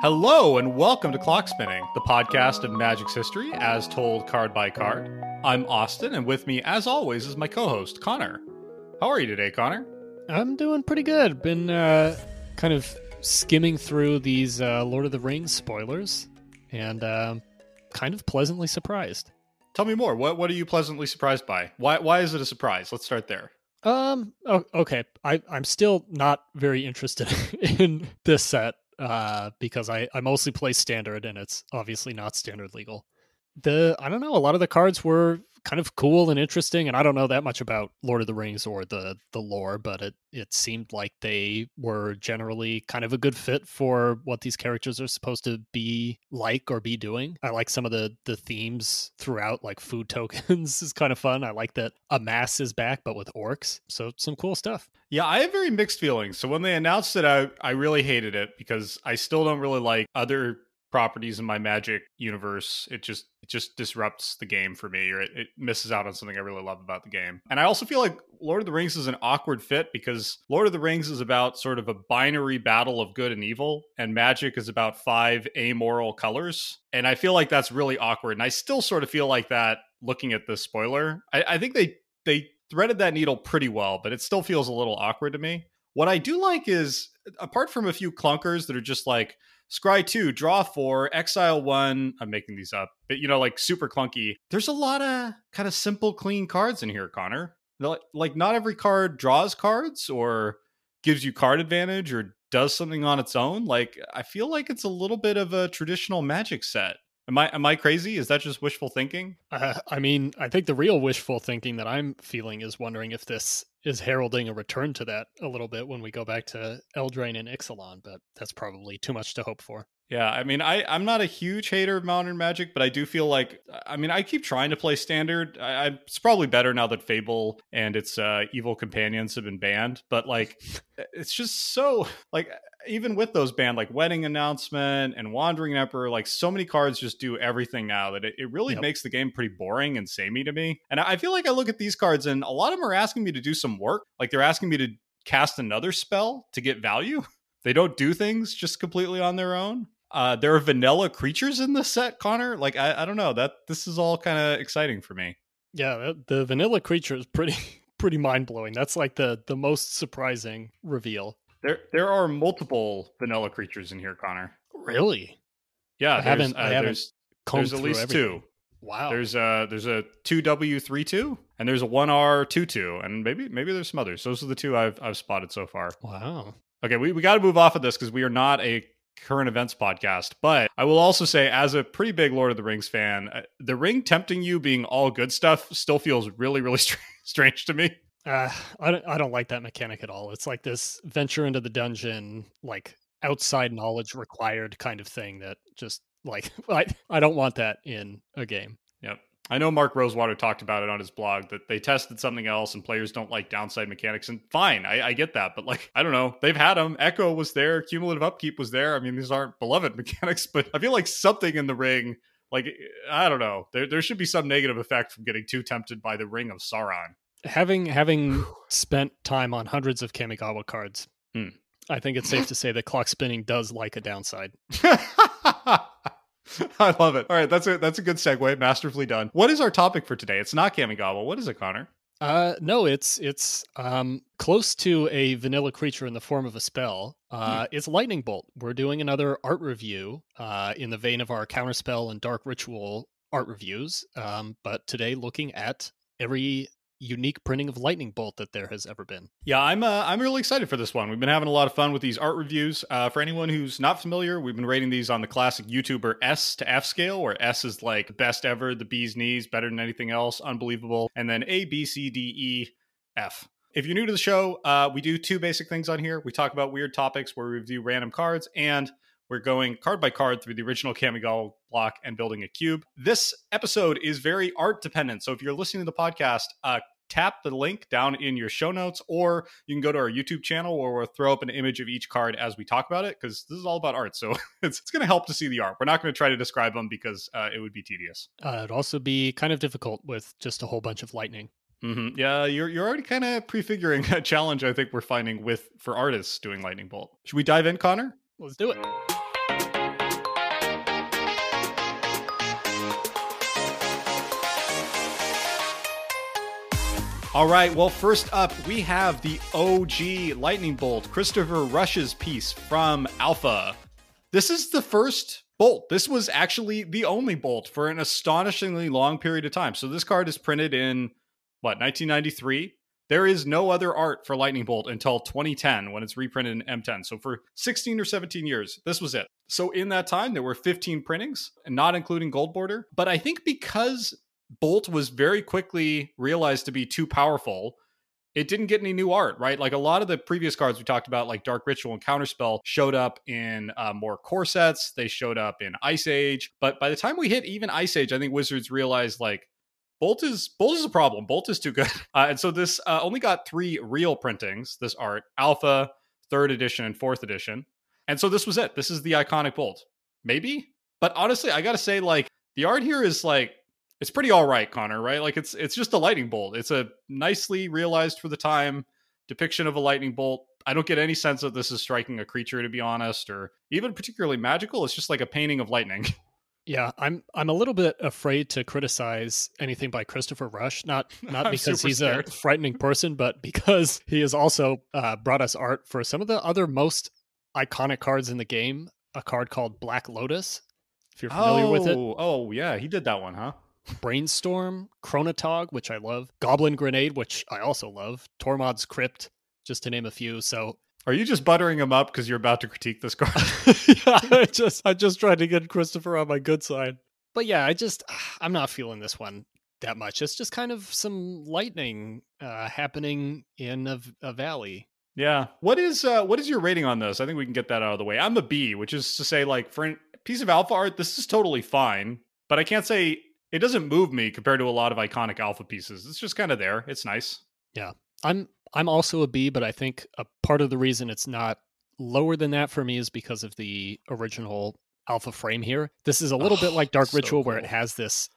Hello and welcome to Clock Spinning, the podcast of Magic's history as told card by card. I'm Austin, and with me, as always, is my co-host Connor. How are you today, Connor? I'm doing pretty good. Been uh, kind of skimming through these uh, Lord of the Rings spoilers, and um, kind of pleasantly surprised. Tell me more. What what are you pleasantly surprised by? Why why is it a surprise? Let's start there. Um. Oh, okay. I I'm still not very interested in this set uh, because I, I mostly play standard and it's obviously not standard legal. The I don't know, a lot of the cards were kind of cool and interesting, and I don't know that much about Lord of the Rings or the the lore, but it it seemed like they were generally kind of a good fit for what these characters are supposed to be like or be doing. I like some of the the themes throughout, like food tokens is kind of fun. I like that Amass is back, but with orcs, so some cool stuff. Yeah, I have very mixed feelings. So when they announced it, I I really hated it because I still don't really like other properties in my magic universe it just it just disrupts the game for me or it, it, misses out on something i really love about the game. And i also feel like lord of the rings is an awkward fit because lord of the rings is about sort of a binary battle of good and evil and magic is about five amoral colors and i feel like that's really awkward and i still sort of feel like that looking at the spoiler. I, I think they they threaded that needle pretty well but it still feels a little awkward to me. What i do like is apart from a few clunkers that are just like Scry 2, draw 4, exile 1. I'm making these up, but you know, like super clunky. There's a lot of kind of simple, clean cards in here, Connor. Like, not every card draws cards or gives you card advantage or does something on its own. Like, I feel like it's a little bit of a traditional magic set. Am I am I crazy? Is that just wishful thinking? Uh, I mean, I think the real wishful thinking that I'm feeling is wondering if this is heralding a return to that a little bit when we go back to Eldraine and Ixalan, but that's probably too much to hope for. Yeah, I mean, I I'm not a huge hater of modern Magic, but I do feel like I mean, I keep trying to play Standard. I, I it's probably better now that Fable and its uh, evil companions have been banned, but like, it's just so like even with those banned, like Wedding Announcement and Wandering Emperor, like so many cards just do everything now that it, it really yep. makes the game pretty boring and samey to me. And I feel like I look at these cards and a lot of them are asking me to do some work, like they're asking me to cast another spell to get value. They don't do things just completely on their own. Uh, there are vanilla creatures in the set, Connor. Like I, I don't know that this is all kind of exciting for me. Yeah, the vanilla creature is pretty pretty mind blowing. That's like the the most surprising reveal. There there are multiple vanilla creatures in here, Connor. Really? Yeah, I haven't. Uh, I haven't there's, there's at least everything. two. Wow. There's a there's a two W three two and there's a one R two two and maybe maybe there's some others. Those are the two I've I've spotted so far. Wow. Okay, we, we got to move off of this because we are not a current events podcast. But I will also say, as a pretty big Lord of the Rings fan, uh, the ring tempting you being all good stuff still feels really, really strange to me. Uh, I don't, I don't like that mechanic at all. It's like this venture into the dungeon, like outside knowledge required kind of thing that just like I, I don't want that in a game. Yep. I know Mark Rosewater talked about it on his blog that they tested something else and players don't like downside mechanics. And fine, I, I, get that. But like, I don't know. They've had them. Echo was there. Cumulative upkeep was there. I mean, these aren't beloved mechanics, but I feel like something in the ring, like, I don't know. There, there should be some negative effect from getting too tempted by the ring of Sauron. Having having spent time on hundreds of Kamigawa cards, hmm. I think it's safe to say that clock spinning does like a downside. I love it. All right, that's a that's a good segue. Masterfully done. What is our topic for today? It's not Kamigawa. What is it, Connor? Uh, no, it's it's um close to a vanilla creature in the form of a spell. Uh, hmm. it's lightning bolt. We're doing another art review. Uh, in the vein of our counterspell and dark ritual art reviews. Um, but today looking at every unique printing of lightning bolt that there has ever been. Yeah, I'm uh, I'm really excited for this one. We've been having a lot of fun with these art reviews. Uh, for anyone who's not familiar, we've been rating these on the classic YouTuber S to F scale, where S is like best ever, the bee's knees, better than anything else, unbelievable, and then A, B, C, D, E, F. If you're new to the show, uh, we do two basic things on here. We talk about weird topics where we review random cards, and we're going card by card through the original Kamigawa block and building a cube. This episode is very art dependent. So if you're listening to the podcast, uh, tap the link down in your show notes, or you can go to our YouTube channel where we'll throw up an image of each card as we talk about it, because this is all about art. So it's, it's going to help to see the art. We're not going to try to describe them because uh, it would be tedious. Uh, it'd also be kind of difficult with just a whole bunch of lightning. Mm-hmm. Yeah, you're you're already kind of prefiguring a challenge I think we're finding with for artists doing lightning bolt. Should we dive in, Connor? Let's do it. All right. Well, first up, we have the OG lightning bolt, Christopher Rush's piece from Alpha. This is the first bolt. This was actually the only bolt for an astonishingly long period of time. So this card is printed in what 1993 there is no other art for Lightning Bolt until 2010 when it's reprinted in M10. So for 16 or 17 years, this was it. So in that time, there were 15 printings, not including Gold Border. But I think because Bolt was very quickly realized to be too powerful, it didn't get any new art, right? Like a lot of the previous cards we talked about, like Dark Ritual and Counterspell, showed up in uh, more core sets. They showed up in Ice Age. But by the time we hit even Ice Age, I think Wizards realized like Bolt is Bolt is a problem. Bolt is too good, uh, and so this uh, only got three real printings. This art, Alpha, Third Edition, and Fourth Edition, and so this was it. This is the iconic Bolt, maybe. But honestly, I gotta say, like the art here is like it's pretty all right, Connor. Right? Like it's it's just a lightning bolt. It's a nicely realized for the time depiction of a lightning bolt. I don't get any sense that this is striking a creature, to be honest, or even particularly magical. It's just like a painting of lightning. Yeah, I'm I'm a little bit afraid to criticize anything by Christopher Rush. Not not because he's scared. a frightening person, but because he has also uh, brought us art for some of the other most iconic cards in the game. A card called Black Lotus. If you're familiar oh, with it. Oh yeah, he did that one, huh? Brainstorm, Chronatog, which I love, Goblin Grenade, which I also love, Tormod's Crypt, just to name a few. So are you just buttering him up because you're about to critique this card? yeah, I just I just tried to get Christopher on my good side. But yeah, I just I'm not feeling this one that much. It's just kind of some lightning uh, happening in a, a valley. Yeah. What is uh what is your rating on this? I think we can get that out of the way. I'm a B, which is to say like for a piece of alpha art, this is totally fine, but I can't say it doesn't move me compared to a lot of iconic alpha pieces. It's just kind of there. It's nice. Yeah. I'm I'm also a B, but I think a part of the reason it's not lower than that for me is because of the original alpha frame here. This is a little oh, bit like Dark so Ritual cool. where it has this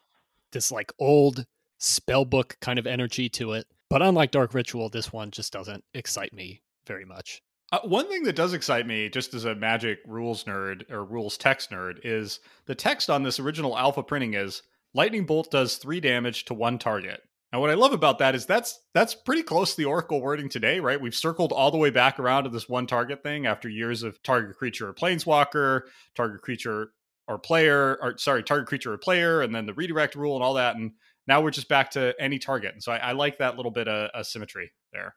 this like old spellbook kind of energy to it. But unlike Dark Ritual, this one just doesn't excite me very much. Uh, one thing that does excite me, just as a magic rules nerd or rules text nerd, is the text on this original alpha printing is Lightning Bolt does three damage to one target. Now, what I love about that is that's that's pretty close to the Oracle wording today, right? We've circled all the way back around to this one target thing after years of target creature or planeswalker, target creature or player, or sorry, target creature or player, and then the redirect rule and all that. And now we're just back to any target. And so I, I like that little bit of, of symmetry there.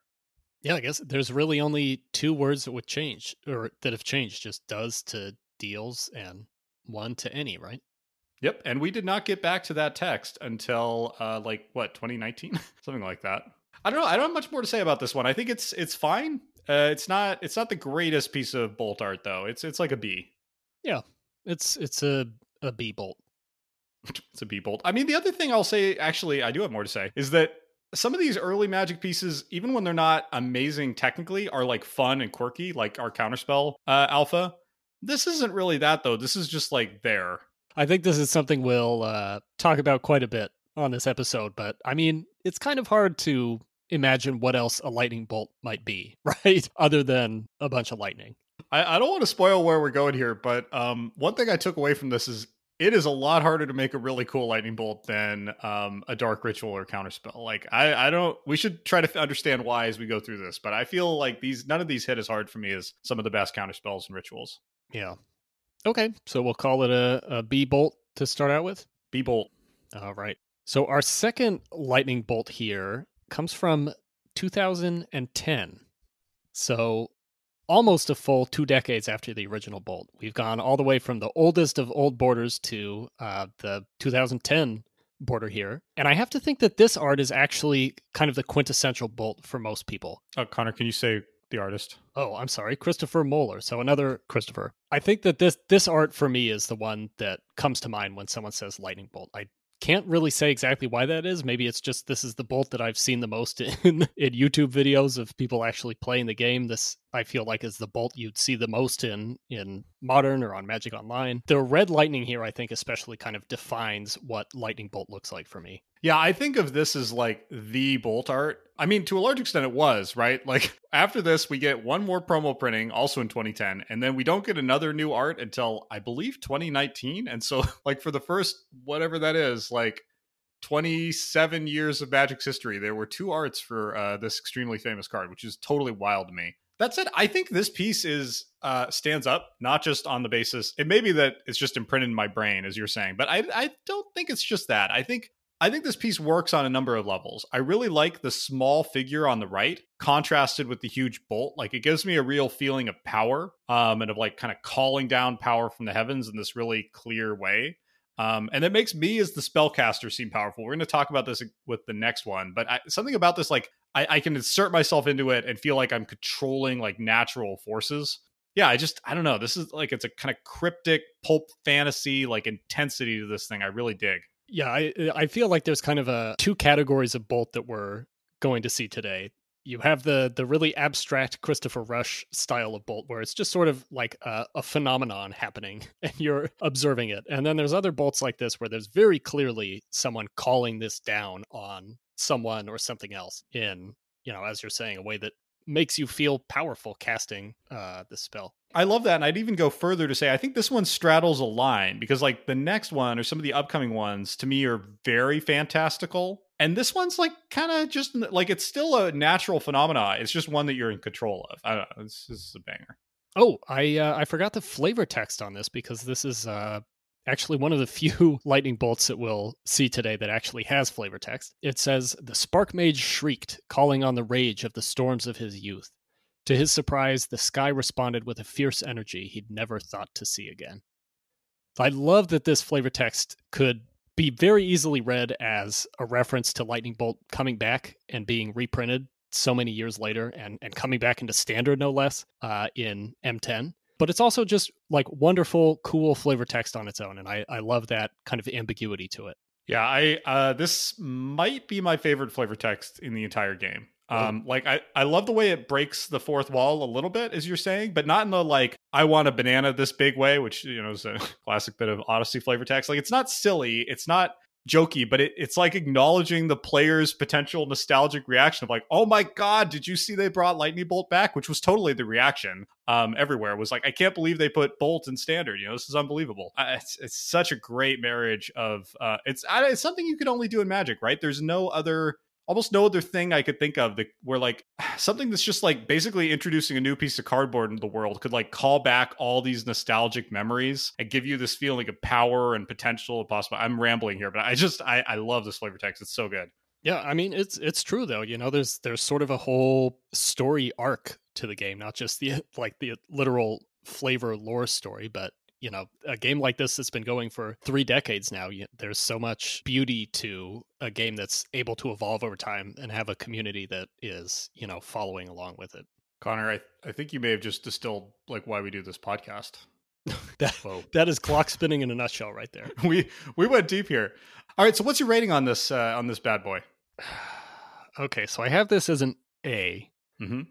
Yeah, I guess there's really only two words that would change or that have changed, just does to deals and one to any, right? Yep, and we did not get back to that text until uh, like what 2019, something like that. I don't know. I don't have much more to say about this one. I think it's it's fine. Uh, it's not it's not the greatest piece of bolt art though. It's it's like a B. Yeah, it's it's a a B bolt. it's a B bolt. I mean, the other thing I'll say, actually, I do have more to say, is that some of these early Magic pieces, even when they're not amazing technically, are like fun and quirky, like our Counterspell uh, Alpha. This isn't really that though. This is just like there. I think this is something we'll uh, talk about quite a bit on this episode. But I mean, it's kind of hard to imagine what else a lightning bolt might be, right? Other than a bunch of lightning. I, I don't want to spoil where we're going here, but um, one thing I took away from this is it is a lot harder to make a really cool lightning bolt than um, a dark ritual or counterspell. Like I, I don't. We should try to understand why as we go through this, but I feel like these none of these hit as hard for me as some of the best counterspells and rituals. Yeah, Okay, so we'll call it a, a B bolt to start out with. B bolt. All right. So our second lightning bolt here comes from 2010. So almost a full two decades after the original bolt. We've gone all the way from the oldest of old borders to uh, the 2010 border here. And I have to think that this art is actually kind of the quintessential bolt for most people. Uh, Connor, can you say the artist. Oh, I'm sorry, Christopher Moeller. So another Christopher. I think that this this art for me is the one that comes to mind when someone says lightning bolt. I can't really say exactly why that is. Maybe it's just this is the bolt that I've seen the most in in YouTube videos of people actually playing the game. This I feel like is the bolt you'd see the most in in modern or on Magic Online. The red lightning here, I think, especially kind of defines what lightning bolt looks like for me. Yeah, I think of this as like the bolt art. I mean, to a large extent, it was, right? Like, after this, we get one more promo printing, also in 2010, and then we don't get another new art until I believe 2019. And so, like, for the first, whatever that is, like 27 years of Magic's history, there were two arts for uh, this extremely famous card, which is totally wild to me. That said, I think this piece is uh, stands up not just on the basis. It may be that it's just imprinted in my brain, as you're saying, but I I don't think it's just that. I think I think this piece works on a number of levels. I really like the small figure on the right contrasted with the huge bolt. Like it gives me a real feeling of power um, and of like kind of calling down power from the heavens in this really clear way. Um, and it makes me as the spellcaster seem powerful. We're going to talk about this with the next one, but I, something about this, like I, I can insert myself into it and feel like I'm controlling like natural forces. Yeah, I just I don't know. This is like it's a kind of cryptic pulp fantasy like intensity to this thing. I really dig. Yeah, I uh, I feel like there's kind of a two categories of bolt that we're going to see today. You have the the really abstract Christopher Rush style of bolt, where it's just sort of like a, a phenomenon happening, and you're observing it. And then there's other bolts like this, where there's very clearly someone calling this down on someone or something else in you know as you're saying a way that makes you feel powerful casting uh the spell I love that. And I'd even go further to say I think this one straddles a line because, like, the next one or some of the upcoming ones to me are very fantastical. And this one's like kind of just like it's still a natural phenomena. It's just one that you're in control of. I don't know. This, this is a banger. Oh, I uh, I forgot the flavor text on this because this is uh, actually one of the few lightning bolts that we'll see today that actually has flavor text. It says, The spark mage shrieked, calling on the rage of the storms of his youth. To his surprise, the sky responded with a fierce energy he'd never thought to see again. I love that this flavor text could be very easily read as a reference to Lightning Bolt coming back and being reprinted so many years later and, and coming back into standard, no less, uh, in M10 but it's also just like wonderful, cool flavor text on its own, and I I love that kind of ambiguity to it. Yeah, I uh, this might be my favorite flavor text in the entire game. Um, like I, I love the way it breaks the fourth wall a little bit, as you're saying, but not in the like I want a banana this big way, which you know is a classic bit of Odyssey flavor text. Like it's not silly, it's not jokey, but it, it's like acknowledging the player's potential nostalgic reaction of like, oh my god, did you see they brought Lightning Bolt back? Which was totally the reaction um, everywhere. It was like, I can't believe they put Bolt in standard. You know, this is unbelievable. Uh, it's, it's such a great marriage of uh, it's it's something you can only do in Magic, right? There's no other almost no other thing I could think of that where like something that's just like basically introducing a new piece of cardboard into the world could like call back all these nostalgic memories and give you this feeling of power and potential possible. I'm rambling here, but I just I, I love this flavor text. It's so good. Yeah, I mean it's it's true though. You know, there's there's sort of a whole story arc to the game, not just the like the literal flavor lore story, but you know a game like this that's been going for three decades now there's so much beauty to a game that's able to evolve over time and have a community that is you know following along with it. Connor i, I think you may have just distilled like why we do this podcast. That, Whoa. that is clock spinning in a nutshell right there. We we went deep here. All right so what's your rating on this uh, on this bad boy? Okay so i have this as an a. Mm-hmm.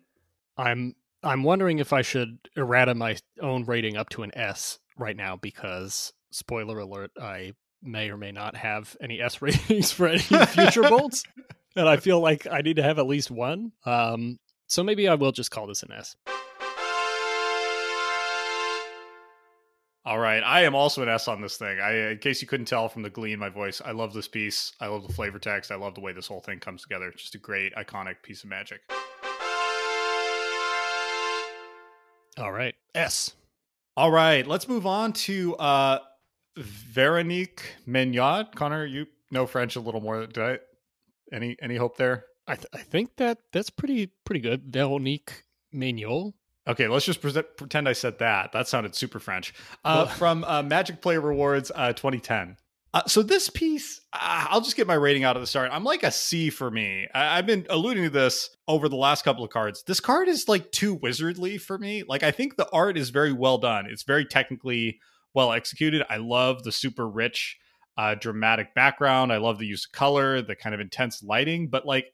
i'm i'm wondering if i should errata my own rating up to an s right now because spoiler alert, I may or may not have any S ratings for any future bolts. And I feel like I need to have at least one. Um, so maybe I will just call this an S. All right, I am also an S on this thing. I, in case you couldn't tell from the glee in my voice, I love this piece. I love the flavor text. I love the way this whole thing comes together. Just a great, iconic piece of magic. All right, S. All right, let's move on to uh, Veronique Meignaud. Connor, you know French a little more. Did I? Any any hope there? I th- I think that that's pretty pretty good. Veronique Meignaud. Okay, let's just pre- pretend I said that. That sounded super French. Uh, from uh, Magic Play Rewards uh, 2010. Uh, so this piece, uh, I'll just get my rating out of the start. I'm like a C for me. I- have been alluding to this over the last couple of cards. This card is like too wizardly for me. Like I think the art is very well done. It's very technically well executed. I love the super rich, uh, dramatic background. I love the use of color, the kind of intense lighting. But like.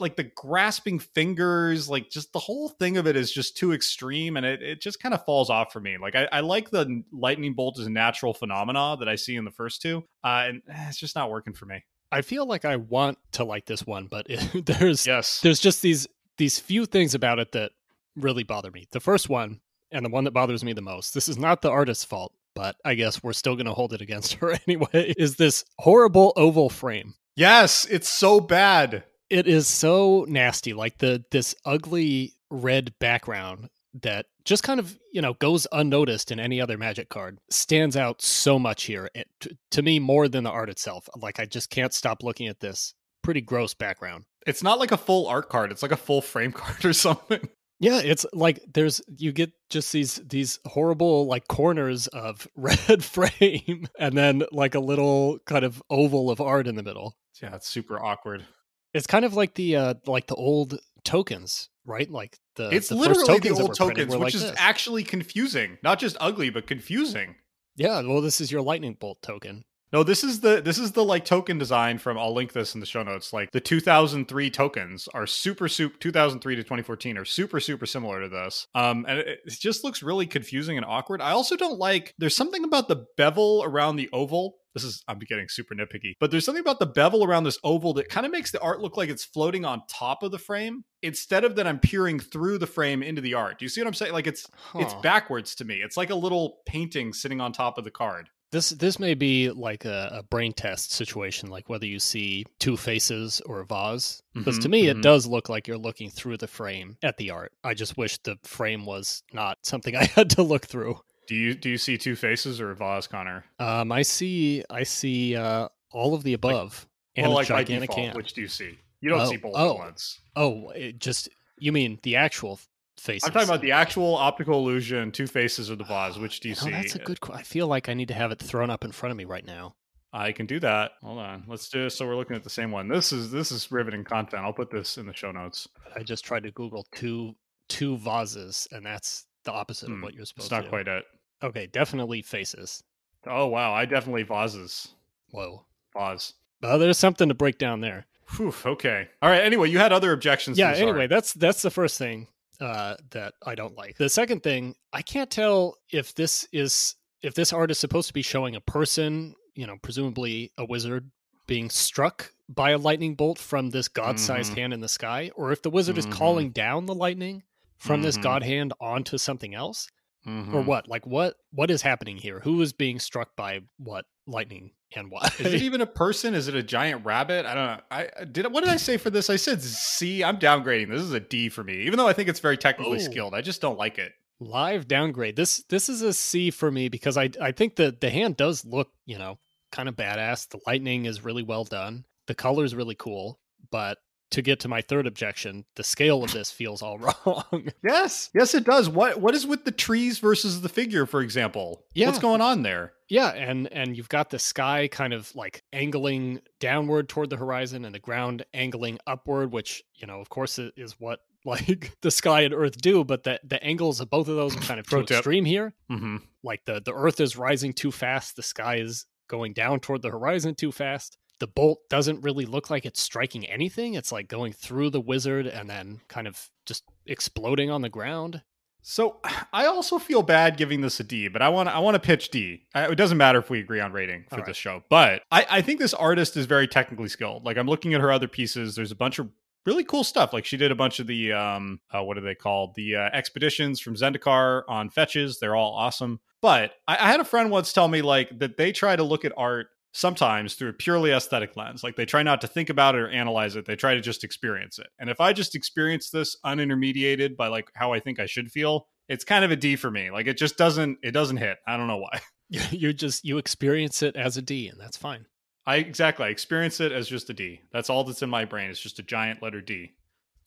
Like the grasping fingers, like just the whole thing of it is just too extreme and it, it just kind of falls off for me. Like I, I like the lightning bolt as a natural phenomena that I see in the first two, uh, and eh, it's just not working for me. I feel like I want to like this one, but it, there's yes, there's just these these few things about it that really bother me. The first one, and the one that bothers me the most, this is not the artist's fault. but I guess we're still going to hold it against her anyway. Is this horrible oval frame? Yes, it's so bad. It is so nasty. Like the this ugly red background that just kind of you know goes unnoticed in any other magic card stands out so much here it, t- to me more than the art itself like i just can't stop looking at this pretty gross background It's not like a full art card. It's like a full frame card or something. yeah it's like there's you get just these these horrible like corners of red frame and then like a little kind of oval of art in the middle Yeah, it's super awkward. It's kind of like the uh like the old tokens right like the it's the literally the tokens that old tokens, which like is this. actually confusing. Not just ugly, but confusing. yeah well this is your lightning bolt token No, this is the this is the like token design from. I'll link this in the show notes. Like the 2003 tokens are super super 2003 to 2014 are super super similar to this. Um, and it, it just looks really confusing and awkward. I also don't like. There's something about the bevel around the oval. This is I'm getting super nitpicky, but there's something about the bevel around this oval that kind of makes the art look like it's floating on top of the frame instead of that I'm peering through the frame into the art. Do you see what I'm saying? Like it's it's backwards to me. It's like a little painting sitting on top of the card. This this may be like a, a brain test situation, like whether you see two faces or a vase. Because to Mhm, me, mhm. it does look like you're looking through the frame at the art. I just wish the frame was not something I had to look through. Do you do you see two faces or a vase, Connor? Um, I see I see uh, all of the above and well, like gigantic default, hand. which do you see? You don't Oh, see both oh. at once. Oh, just you mean the actual faces? I'm talking about the actual optical illusion, two faces of the vase. Which do you Oh, see? that's a good. qu- I feel like I need to have it thrown up in front of me right now. I can do that. Hold on. Let's do it. So we're looking at the same one. This is this is riveting content. I'll put this in the show notes. I just tried to Google two two vases, and that's the opposite of Hmm, what you're supposed It's to not do. quite it. Okay, definitely faces. Oh wow, I definitely vases. Whoa. Vase. Well, there's something to break down there. Whew, okay. All right. Anyway, you had other objections. Yeah. Anyway, art. that's that's the first thing uh, that I don't like. The second thing, I can't tell if this is if this art is supposed to be showing a person, you know, presumably a wizard being struck by a lightning bolt from this god-sized Mhm. hand in the sky, or if the wizard Mhm. is calling down the lightning from this Mhm. god hand onto something else, or Mhm. what? Like what? What is happening here? Who is being struck by what lightning and why? Is it even a person? Is it a giant rabbit? I don't know. I I- did. What did I say for this? I said C. I'm downgrading. This is a D for me, even though I think it's very technically Oh. skilled. I just don't like it. live downgrade this this is a c for me because i i think that the hand does look you know kind of badass the lightning is really well done the color is really cool but to get to my third objection the scale of this feels all wrong Yes, yes, it does. What What is with the trees versus the figure, for example? Yeah. What's going on there? yeah and and you've got the sky kind of like angling downward toward the horizon and the ground angling upward which you know of course is what like the sky and earth do but the the angles of both of those are kind of too extreme here Mm-hmm. like the the earth is rising too fast the sky is going down toward the horizon too fast the bolt doesn't really look like it's striking anything it's like going through the wizard and then kind of just exploding on the ground So I also feel bad giving this a D, but I want I want to pitch D. I, it doesn't matter if we agree on rating for right. this show, but I, I think this artist is very technically skilled. Like I'm looking at her other pieces. There's a bunch of really cool stuff. Like she did a bunch of the um uh, what are they called? The uh, expeditions from Zendikar on fetches. They're all awesome. But I, I had a friend once tell me like that they try to look at art sometimes through a purely aesthetic lens. Like they try not to think about it or analyze it. They try to just experience it. And if I just experience this unintermediated by like how I think I should feel, it's kind of a D for me. Like it just doesn't it doesn't hit. I don't know why. you just you experience it as a d and that's fine I exactly I experience it as just a D. That's all that's in my brain. It's just a giant letter D.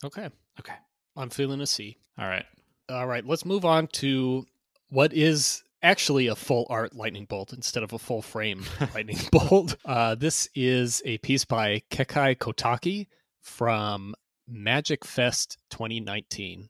okay Okay. i'm feeling a c All right. all right let's move on to what is actually a full art lightning bolt instead of a full frame lightning bolt. Uh, this is a piece by Kekai Kotaki from Magic Fest 2019.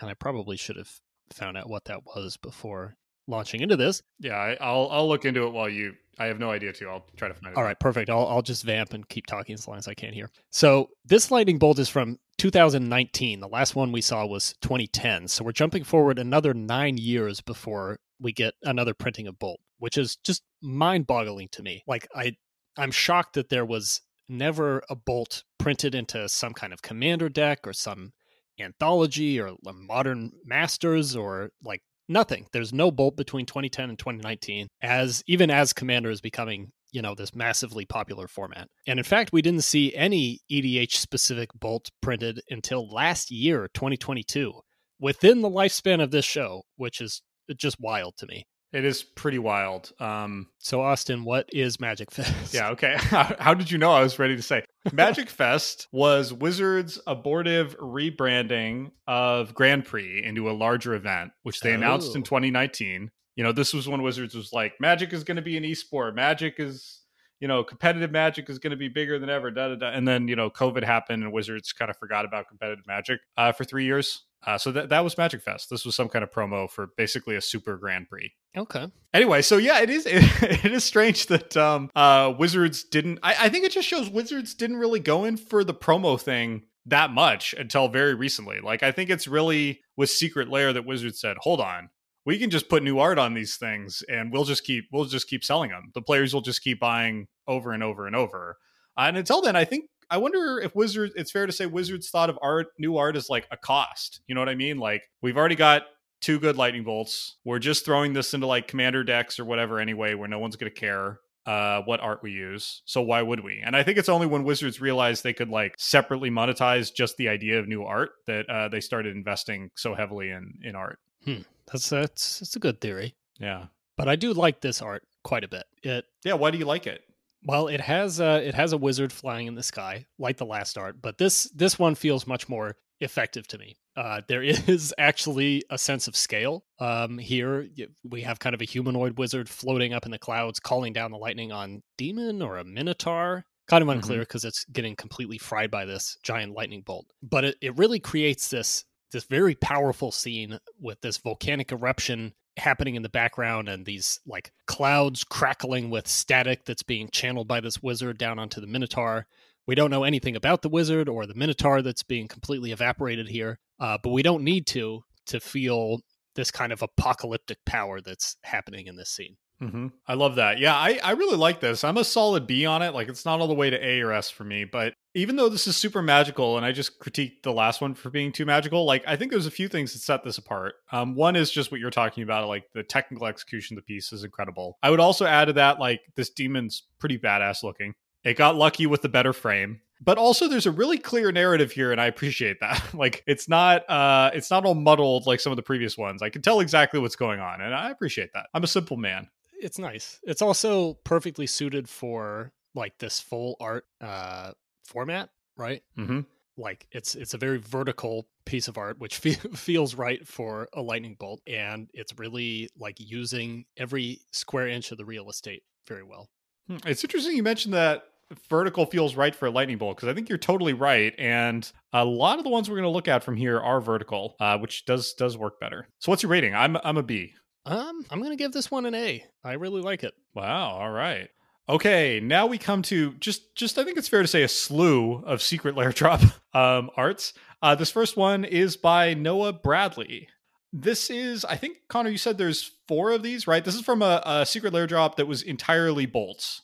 And I probably should have found out what that was before launching into this. Yeah, I, I'll I'll look into it while you. I have no idea too. I'll try to find it. All right, perfect. I'll, I'll just vamp and keep talking as long as I can here. So this lightning bolt is from 2019. The last one we saw was 2010. So we're jumping forward another nine years before we get another printing of Bolt, which is just mind-boggling to me. Like I, I'm shocked that there was never a Bolt printed into some kind of commander deck or some anthology or modern masters or like nothing. There's no bolt between 2010 and 2019, as even as Commander is becoming you know this massively popular format. And in fact, we didn't see any EDH specific bolt printed until last year, 2022, within the lifespan of this show, which is just wild to me. It is pretty wild. Um, so, Austin, what is Magic Fest? Yeah, okay. How, did you know I was ready to say? Magic Fest was Wizards' abortive rebranding of Grand Prix into a larger event, which they oh. announced in 2019. You know, this was when Wizards was like, Magic is going to be an esport. Magic is, you know, competitive Magic is going to be bigger than ever. Da, da, da. And then, you know, COVID happened and Wizards kind of forgot about competitive Magic uh, for three years. Uh, so that that was Magic Fest. This was some kind of promo for basically a super Grand Prix. Okay. Anyway, so yeah, it is it, it is strange that um uh Wizards didn't. I, I think it just shows Wizards didn't really go in for the promo thing that much until very recently. Like I think it's really with Secret Lair that Wizards said, "Hold on, we can just put new art on these things, and we'll just keep we'll just keep selling them. The players will just keep buying over and over and over." Uh, and until then, I think I wonder if Wizards. It's fair to say Wizards thought of art, new art, as like a cost. You know what I mean? Like we've already got two good lightning bolts. We're just throwing this into like commander decks or whatever anyway, where no one's going to care uh, what art we use. So why would we? And I think it's only when Wizards realized they could like separately monetize just the idea of new art that uh, they started investing so heavily in in art. Hmm. That's that's that's a good theory. Yeah, but I do like this art quite a bit. It yeah. Why do you like it? Well, it has a it has a wizard flying in the sky, like the last art, but this this one feels much more effective to me. Uh, there is actually a sense of scale um, here. We have kind of a humanoid wizard floating up in the clouds, calling down the lightning on demon or a minotaur. Kind of unclear because mm-hmm. it's getting completely fried by this giant lightning bolt. But it, it really creates this this very powerful scene with this volcanic eruption happening in the background and these like clouds crackling with static that's being channeled by this wizard down onto the Minotaur. We don't know anything about the wizard or the Minotaur that's being completely evaporated here, uh, but we don't need to to feel this kind of apocalyptic power that's happening in this scene. Mm-hmm. I love that. Yeah, I, I really like this. I'm a solid B on it. Like, it's not all the way to A or S for me, but even though this is super magical, and I just critiqued the last one for being too magical, like, I think there's a few things that set this apart. Um, one is just what you're talking about, like, the technical execution of the piece is incredible. I would also add to that, like, this demon's pretty badass looking. It got lucky with the better frame but also there's a really clear narrative here and i appreciate that like it's not uh it's not all muddled like some of the previous ones i can tell exactly what's going on and i appreciate that i'm a simple man it's nice. It's also perfectly suited for like this full art uh format, right? Mm-hmm. Like it's it's a very vertical piece of art, which fe- feels right for a lightning bolt, and it's really like using every square inch of the real estate very well. Hmm, it's interesting you mentioned that vertical feels right for a lightning bolt because I think you're totally right, and a lot of the ones we're going to look at from here are vertical, uh, which does does work better. So, what's your rating? I'm I'm a B. Um, I'm gonna give this one an A. I really like it. Wow. All right. Okay, now we come to just just I think it's fair to say a slew of secret lair drop um, arts. Uh, this first one is by Noah Bradley. This is I think Connor, you said there's four of these, right? This is from a, a secret lair drop that was entirely bolts.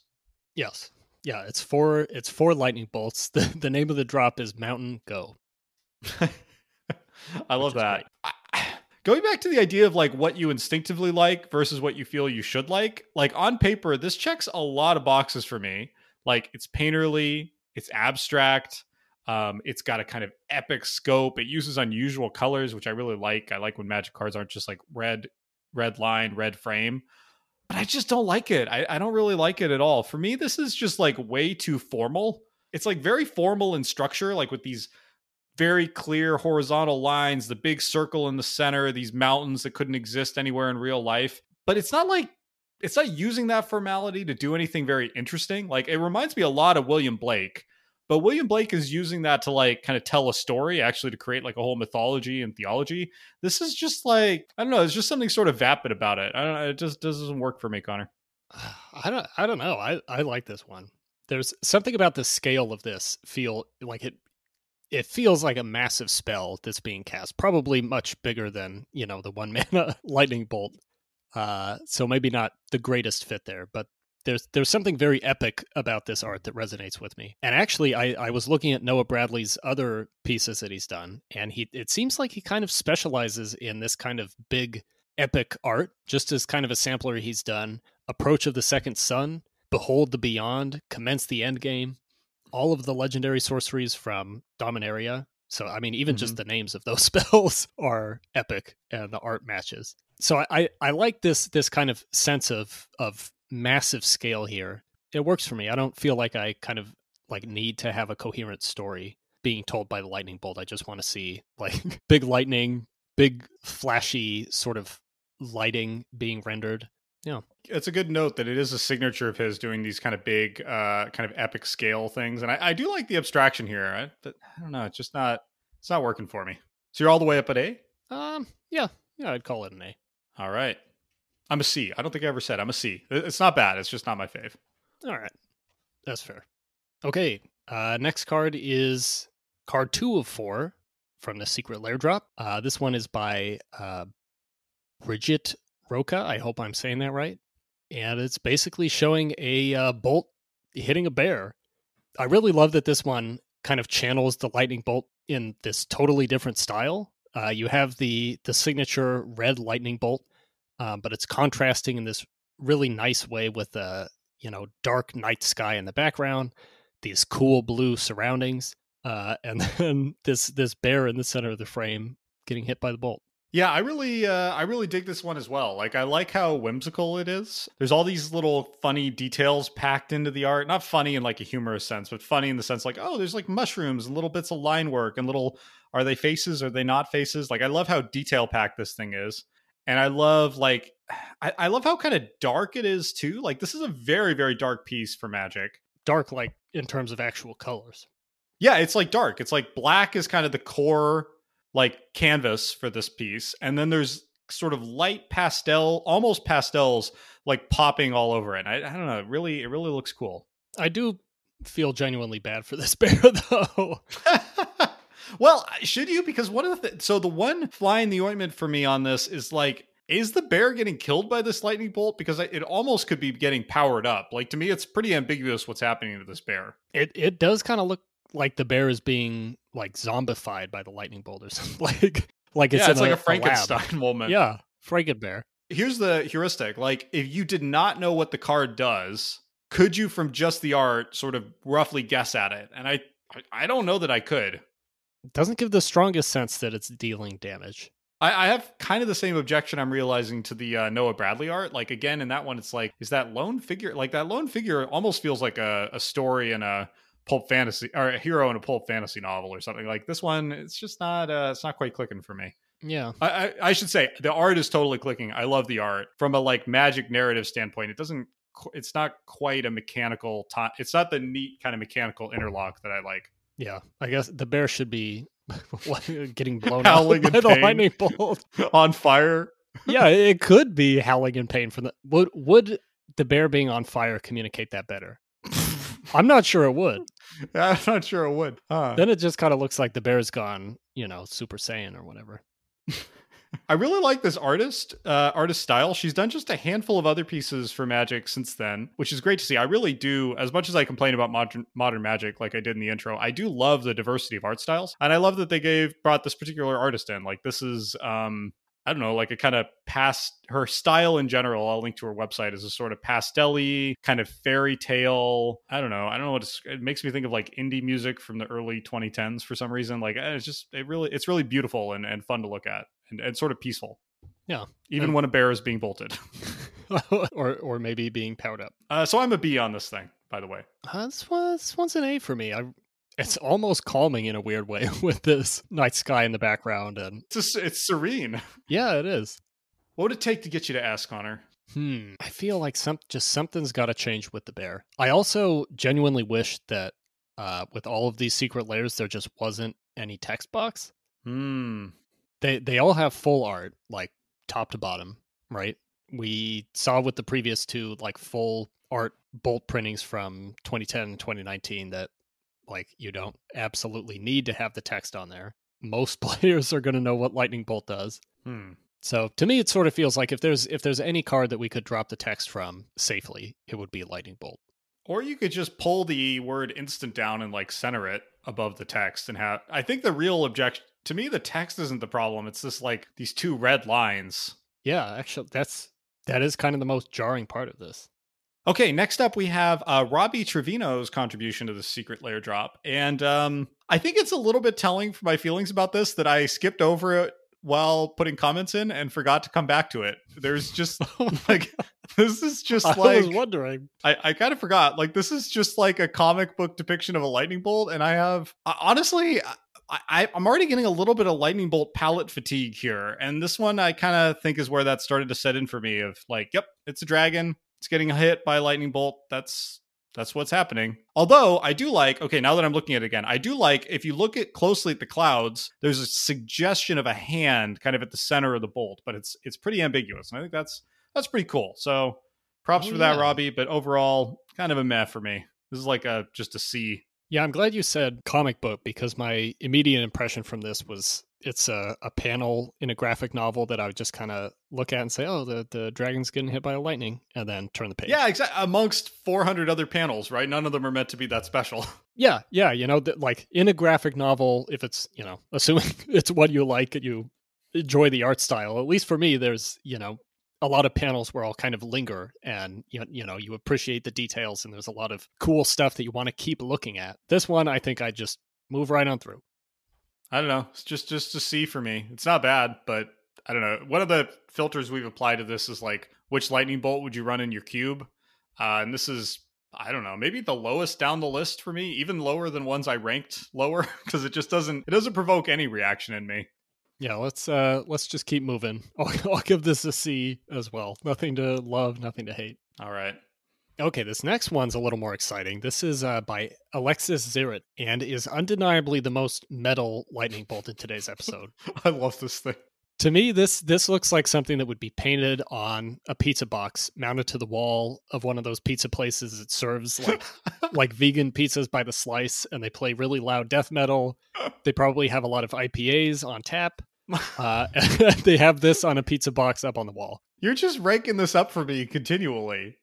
Yes. Yeah, it's four it's four lightning bolts. The the name of the drop is Mountain Go. I love that. I, going back to the idea of like what you instinctively like versus what you feel you should like like on paper this checks a lot of boxes for me. Like it's painterly it's abstract um, it's got a kind of epic scope. It uses unusual colors which i really like. I like when magic cards aren't just like red red line red frame but i just don't like it. I, I don't really like it at all. For me this is just like way too formal. It's like very formal in structure like with these very clear horizontal lines, the big circle in the center, these mountains that couldn't exist anywhere in real life. But it's not like it's not using that formality to do anything very interesting. Like it reminds me a lot of William Blake, but William Blake is using that to like kind of tell a story, actually to create like a whole mythology and theology. This is just like I don't know, it's just something sort of vapid about it. I don't know, it just doesn't work for me, Connor. I don't I don't know. I I like this one. There's something about the scale of this feel like it it feels like a massive spell that's being cast, probably much bigger than you know the one mana lightning bolt. Uh, so maybe not the greatest fit there, but there's there's something very epic about this art that resonates with me. And actually, I, I was looking at Noah Bradley's other pieces that he's done, and he it seems like he kind of specializes in this kind of big epic art. Just as kind of a sampler, he's done Approach of the Second Sun, Behold the Beyond, Commence the End Game, all of the legendary sorceries from Dominaria. So, I mean, even mm-hmm. just the names of those spells are epic and the art matches. So I, I like this this kind of sense of of massive scale here. It works for me. I don't feel like I kind of like need to have a coherent story being told by the lightning bolt. I just want to see like big lightning, big flashy sort of lighting being rendered. Yeah. It's a good note that it is a signature of his doing these kind of big, uh, kind of epic scale things. And I, I do like the abstraction here, I, but I don't know. It's just not, it's not working for me. So you're all the way up at A? Um, yeah. Yeah, I'd call it an A. All right. I'm a C. I don't think I ever said I'm a C. It's not bad. It's just not my fave. All right. That's fair. Okay. Uh, next card is card two of four from the Secret Lair drop. Uh, this one is by uh, Brigitte Roka. I hope I'm saying that right. And it's basically showing a uh, bolt hitting a bear. I really love that this one kind of channels the lightning bolt in this totally different style. Uh, you have the the signature red lightning bolt, um, but it's contrasting in this really nice way with the you know dark night sky in the background, these cool blue surroundings, uh, and then this this bear in the center of the frame getting hit by the bolt. Yeah, I really uh I really dig this one as well. Like I like how whimsical it is. There's all these little funny details packed into the art. Not funny in like a humorous sense, but funny in the sense like, oh, there's like mushrooms and little bits of line work and little are they faces? Are they not faces? Like I love how detail packed this thing is. And I love like I, I love how kind of dark it is too. Like this is a very, very dark piece for magic. Dark like in terms of actual colors. Yeah, it's like dark. It's like black is kind of the core like canvas for this piece and then there's sort of light pastel almost pastels like popping all over it. I, I, don't know it really it really looks cool. I do feel genuinely bad for this bear though. Well should you? Because one of the th- so the one fly in the ointment for me on this is like is the bear getting killed by this lightning bolt? Because it almost could be getting powered up. Like to me it's pretty ambiguous what's happening to this bear. It it does kind of look like the bear is being like zombified by the lightning bolt or something. like like it's, yeah, it's like a, a Frankenstein a moment. Yeah, Frankenbear. Here's the heuristic: like if you did not know what the card does, could you from just the art sort of roughly guess at it? And I I don't know that I could. It doesn't give the strongest sense that it's dealing damage. I, I have kind of the same objection I'm realizing to the uh, Noah Bradley art. Like again, in that one, it's like, is that lone figure? Like that lone figure almost feels like a, a story in a pulp fantasy or a hero in a pulp fantasy novel or something. Like this one it's just not uh it's not quite clicking for me. Yeah. I, I, I should say the art is totally clicking. I love the art. From a like magic narrative standpoint it doesn't it's not quite a mechanical time it's not the neat kind of mechanical interlock that i like. Yeah i guess the bear should be getting blown out by the lightning bolt. On fire? Yeah it could be howling in pain from the would would the bear being on fire communicate that better? I'm not sure it would. I'm not sure it would. Huh. Then it just kind of looks like the bear's gone, you know, Super Saiyan or whatever. I really like this artist, uh, artist style. She's done just a handful of other pieces for Magic since then, which is great to see. I really do, as much as I complain about modern modern Magic, like I did in the intro, I do love the diversity of art styles, and I love that they gave brought this particular artist in. Like this is, um, I don't know, like a kind of past her style in general. I'll link to her website as a sort of pastelly kind of fairy tale. I don't know. I don't know what it makes me think of like indie music from the early 2010s for some reason. Like eh, it's just it really it's really beautiful and, and fun to look at and, and sort of peaceful. Yeah, even and, when a bear is being bolted, or or maybe being powered up. Uh, so I'm a B on this thing, by the way. Uh, this, was, this one's an A for me. I it's almost calming in a weird way with this night sky in the background and it's, just, it's serene. Yeah it is. What would it take to get you to ask connor? Hmm. I feel like some just something's got to change with the bear. I also genuinely wish that uh, with all of these secret lairs there just wasn't any text box. Hmm. They they all have full art like top to bottom right? We saw with the previous two like full art bolt printings from 2010 and 2019 that like you don't absolutely need to have the text on there. Most players are going to know what lightning bolt does. Hmm. So to me, it sort of feels like if there's if there's any card that we could drop the text from safely, it would be lightning bolt. Or you could just pull the word instant down and like center it above the text and have. I think the real objection to me, the text isn't the problem. It's just like these two red lines Yeah, actually, that's that is kind of the most jarring part of this. Okay, next up we have uh, Robbie Trevino's contribution to the Secret Lair drop, and um, I think it's a little bit telling for my feelings about this that I skipped over it while putting comments in and forgot to come back to it. There's just like this is just I like was wondering. I, I kind of forgot. Like this is just like a comic book depiction of a lightning bolt, and I have uh, honestly. I, I'm already getting a little bit of lightning bolt palette fatigue here, and this one I kind of think is where that started to set in for me. Of like, yep, it's a dragon, it's getting hit by a lightning bolt. That's that's what's happening. Although I do like, okay, now that I'm looking at it again, I do like if you look at closely at the clouds, there's a suggestion of a hand kind of at the center of the bolt, but it's it's pretty ambiguous. And I think that's that's pretty cool. So props Oh, for that, yeah. Robbie. But overall, kind of a meh for me. This is like a just a C. Yeah, I'm glad you said comic book because my immediate impression from this was it's a, a panel in a graphic novel that I would just kind of look at and say, oh, the, the dragon's getting hit by a lightning, and then turn the page. Yeah, exactly. Amongst 400 other panels, right? None of them are meant to be that special. Yeah, yeah, you know, that like in a graphic novel, if it's you know, assuming it's what you like you enjoy the art style, at least for me, there's you know a lot of panels where I'll kind of linger and you you know you appreciate the details and there's a lot of cool stuff that you want to keep looking at. This one, I think I just move right on through. I don't know. It's just just a C for me. It's not bad, but I don't know. One of the filters we've applied to this is like which lightning bolt would you run in your cube? Uh, and this is I don't know, maybe the lowest down the list for me, even lower than ones I ranked lower because it just doesn't it doesn't provoke any reaction in me. Yeah, let's uh let's just keep moving. I'll, I'll give this a C as well. Nothing to love, nothing to hate. All right. Okay, this next one's a little more exciting. This is uh, by Alexis Ziritt and is undeniably the most metal lightning bolt in today's episode. I love this thing. to me, this this looks like something that would be painted on a pizza box mounted to the wall of one of those pizza places that serves like like vegan pizzas by the slice, and they play really loud death metal. They probably have a lot of IPAs on tap. Uh, they have this on a pizza box up on the wall. You're just ranking this up for me continually.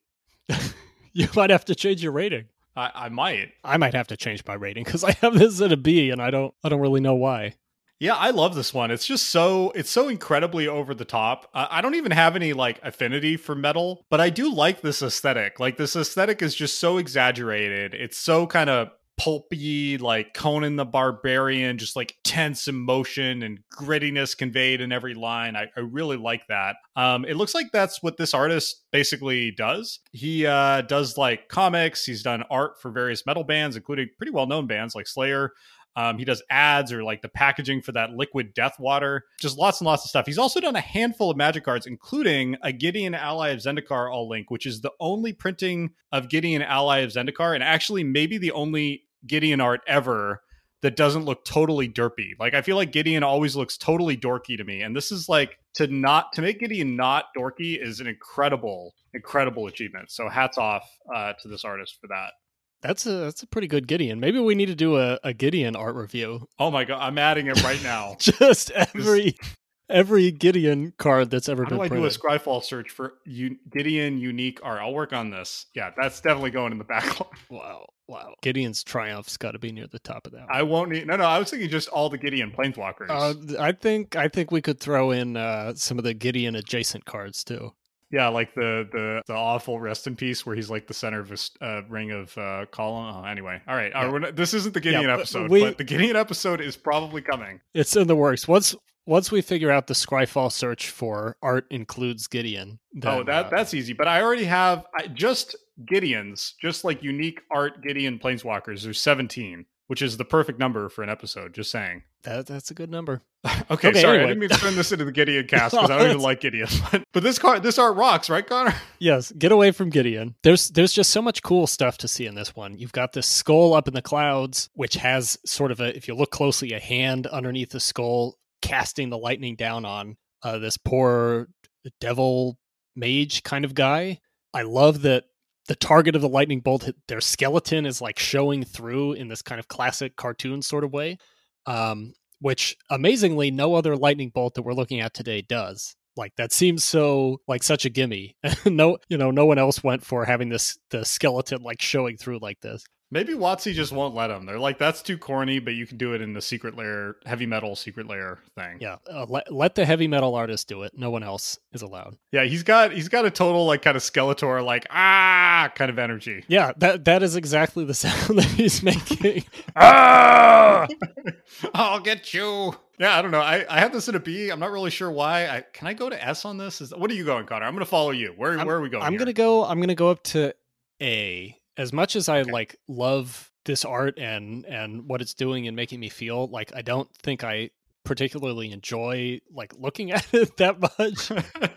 You might have to change your rating. I, I might. I might have to change my rating because I have this at a B, and I don't I don't really know why. Yeah, I love this one. It's just so it's so incredibly over the top. Uh, I don't even have any like affinity for metal, but I do like this aesthetic. Like this aesthetic is just so exaggerated. It's so kind of pulpy, like Conan the Barbarian, just like tense emotion and grittiness conveyed in every line. I, I really like that. Um, it looks like that's what this artist basically does. He uh, does like comics. He's done art for various metal bands, including pretty well known bands like Slayer. Um, he does ads or like the packaging for that liquid death water, just lots and lots of stuff. He's also done a handful of magic cards, including a Gideon Ally of Zendikar All Link, which is the only printing of Gideon Ally of Zendikar, and actually maybe the only Gideon art ever that doesn't look totally derpy. Like I feel like Gideon always looks totally dorky to me, and this is like to not to make Gideon not dorky is an incredible, incredible achievement. So hats off uh, to this artist for that. That's a that's a pretty good Gideon. Maybe we need to do a, a Gideon art review. Oh my god, I'm adding it right now. Just every every Gideon card that's ever How been do I do a printed. Scryfall search for U- Gideon unique art? I'll work on this. Yeah, that's definitely going in the backlog. wow, wow. Gideon's triumph's got to be near the top of that. I won't need. No, no. I was thinking just all the Gideon planeswalkers. Uh, I think I think we could throw in uh, some of the Gideon adjacent cards too. yeah, like the the the awful rest in peace where he's like the center of a s- uh, ring of uh, column. Oh, anyway, all right. All right Yeah. we're not, this isn't the Gideon but episode, we- but the Gideon episode is probably coming. It's in the works. Once once we figure out the Scryfall search for art includes Gideon. oh, that uh, that's easy. But I already have I, just Gideons, just like unique art Gideon planeswalkers. There's 17, which is the perfect number for an episode. Just saying. that that's a good number. Okay, Okay, sorry, I didn't mean to turn this into the Gideon cast because I don't even like Gideon. But, but this car, this art rocks, right, Connor? Yes, get away from Gideon. There's there's just so much cool stuff to see in this one. You've got this skull up in the clouds, which has sort of a if you look closely, a hand underneath the skull casting the lightning down on uh, this poor devil mage kind of guy. I love that the target of the lightning bolt, their skeleton is like showing through in this kind of classic cartoon sort of way. Um, which amazingly no other lightning bolt that we're looking at today does like that seems so like such a gimme no you know no one else went for having this the skeleton like showing through like this Maybe WotC just won't let them. They're like, that's too corny, but you can do it in the secret lair, heavy metal secret lair thing. Yeah, uh, let, let the heavy metal artist do it. No one else is allowed. Yeah, he's got he's got a total like kind of Skeletor like ah kind of energy. Yeah, that that is exactly the sound that he's making. ah, I'll get you. Yeah, I don't know. I, I have this in a B. I'm not really sure why. I, can I go to S on this? Is what are you going, Connor? I'm going to follow you. Where I'm, where are we going? I'm gonna go. I'm gonna go up to A. As much as I okay. like love this art and and what it's doing and making me feel, like I don't think I particularly enjoy like looking at it that much.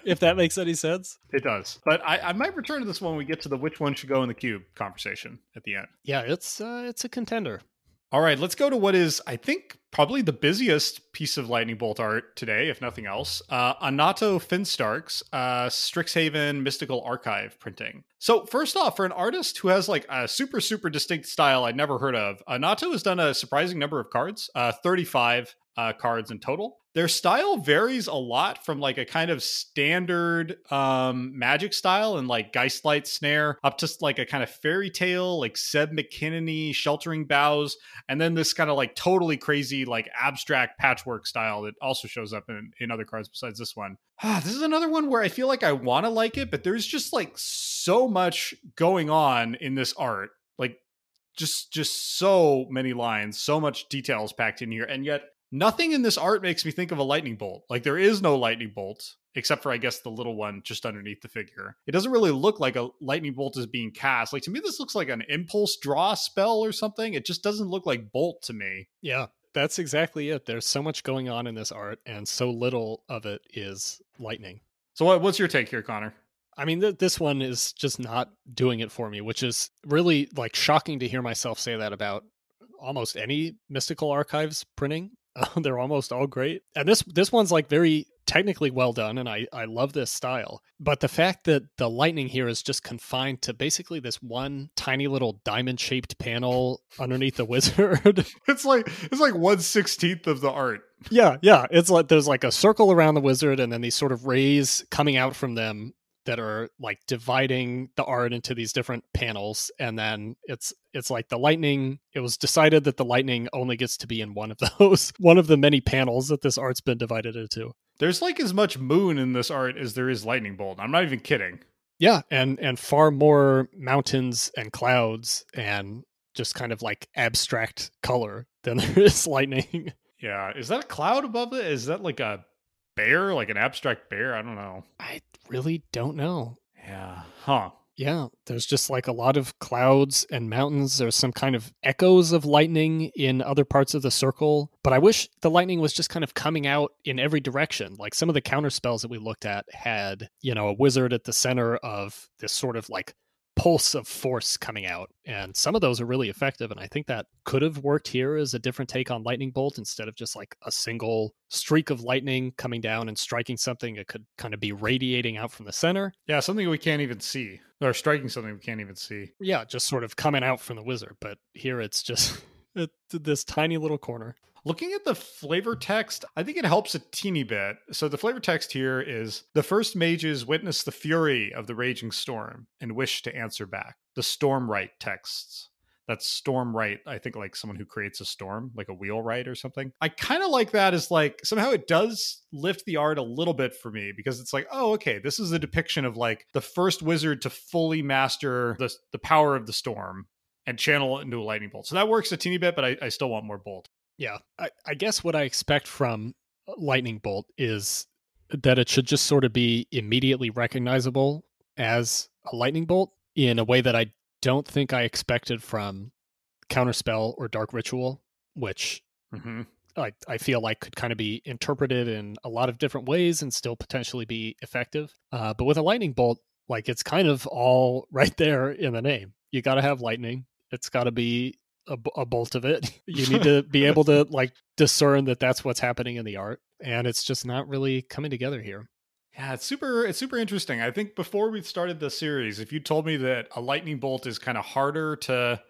if that makes any sense. It does. But I, I might return to this one when we get to the which one should go in the cube conversation at the end. Yeah, it's uh, it's a contender. All right, let's go to what is, I think, probably the busiest piece of Lightning Bolt art today, if nothing else. Uh, Anato Finnstark's uh, Strixhaven Mystical Archive printing. So, first off, for an artist who has like a super, super distinct style I'd never heard of, Anato has done a surprising number of cards, uh, 35 uh, cards in total. Their style varies a lot from like a kind of standard um, magic style and like Geistlight Snare up to like a kind of fairy tale, like Seb McKinnon Sheltering Boughs, and then this kind of like totally crazy, like abstract patchwork style that also shows up in, in other cards besides this one. Ah, this is another one where I feel like I want to like it, but there's just like so much going on in this art. Like just just so many lines, so much details packed in here, and yet nothing in this art makes me think of a lightning bolt. Like there is no lightning bolt except for I guess the little one just underneath the figure. It doesn't really look like a lightning bolt is being cast. Like to me this looks like an impulse draw spell or something. It just doesn't look like bolt to me. Yeah. That's exactly it. There's so much going on in this art and so little of it is lightning. So what, what's your take here, Connor? I mean, th- this one is just not doing it for me, which is really like shocking to hear myself say that about almost any mystical archives printing they're almost all great. And this this one's like very technically well done and I, I love this style. But the fact that the lightning here is just confined to basically this one tiny little diamond shaped panel underneath the wizard. it's like it's like one sixteenth of the art. Yeah, yeah. It's like there's like a circle around the wizard and then these sort of rays coming out from them that are like dividing the art into these different panels and then it's it's like the lightning it was decided that the lightning only gets to be in one of those one of the many panels that this art's been divided into. There's like as much moon in this art as there is lightning bolt. I'm not even kidding. Yeah and and far more mountains and clouds and just kind of like abstract color than there is lightning. Yeah is that a cloud above it? Is that like a bear, like an abstract bear? I don't know. I really don't know. Yeah. Huh. Yeah, there's just like a lot of clouds and mountains. There's some kind of echoes of lightning in other parts of the circle. But I wish the lightning was just kind of coming out in every direction. Like some of the counter spells that we looked at had, you know, a wizard at the center of this sort of like pulse of force coming out. And some of those are really effective. And I think that could have worked here as a different take on Lightning Bolt instead of just like a single streak of lightning coming down and striking something. It could kind of be radiating out from the center. Yeah, something we can't even see. Or striking something we can't even see. Yeah, just sort of coming out from the wizard. But here it's just this tiny little corner. Looking at the flavor text, I think it helps a teeny bit. So the flavor text here is the first mages witness the fury of the raging storm and wish to answer back. The storm Stormwright texts. That's Stormwright, I think like someone who creates a storm, like a wheelwright or something. I kind of like that as like somehow it does lift the art a little bit for me because it's like, oh, okay, this is a depiction of like the first wizard to fully master the the power of the storm and channel it into a lightning bolt. So that works a teeny bit, but I, I still want more bolt. Yeah, I, I guess what I expect from Lightning Bolt is that it should just sort of be immediately recognizable as a lightning bolt in a way that I don't think I expected from Counterspell or Dark Ritual, which mm-hmm. I, I feel like could kind of be interpreted in a lot of different ways and still potentially be effective. Uh, but with a lightning bolt, like it's kind of all right there in the name. You got to have lightning. It's got to be a, a bolt of it. You need to be able to like discern that that's what's happening in the art, and it's just not really coming together here. Yeah, it's super. It's super interesting. I think before we started the series, if you told me that a lightning bolt is kind of harder to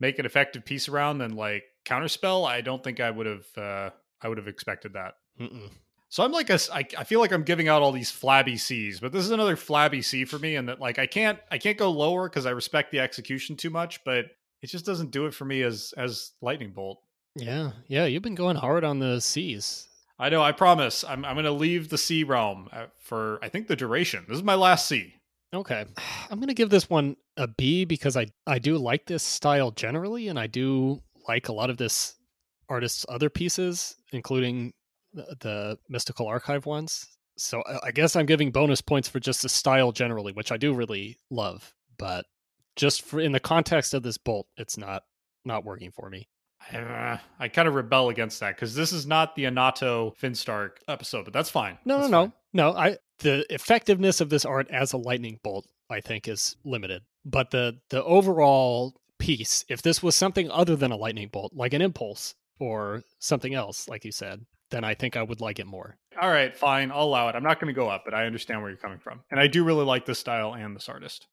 make an effective piece around than like counterspell, I don't think I would have. Uh, I would have expected that. Mm-mm. So I'm like a, I, I feel like I'm giving out all these flabby C's, but this is another flabby C for me, and that like I can't I can't go lower because I respect the execution too much. But it just doesn't do it for me as as lightning bolt. Yeah, yeah, you've been going hard on the seas. I know. I promise. I'm I'm going to leave the sea realm uh, for I think the duration. This is my last sea. Okay, I'm going to give this one a B because I I do like this style generally, and I do like a lot of this artist's other pieces, including the, the mystical archive ones. So I guess I'm giving bonus points for just the style generally, which I do really love. But just for in the context of this bolt, it's not not working for me. Uh, I kind of rebel against that because this is not the Anato Finnstark episode, but that's fine. No, that's no, fine. no, no. I the effectiveness of this art as a lightning bolt, I think, is limited. But the the overall piece, if this was something other than a lightning bolt, like an impulse or something else, like you said, then I think I would like it more. All right, fine. I'll allow it. I'm not going to go up, but I understand where you're coming from. And I do really like this style and this artist.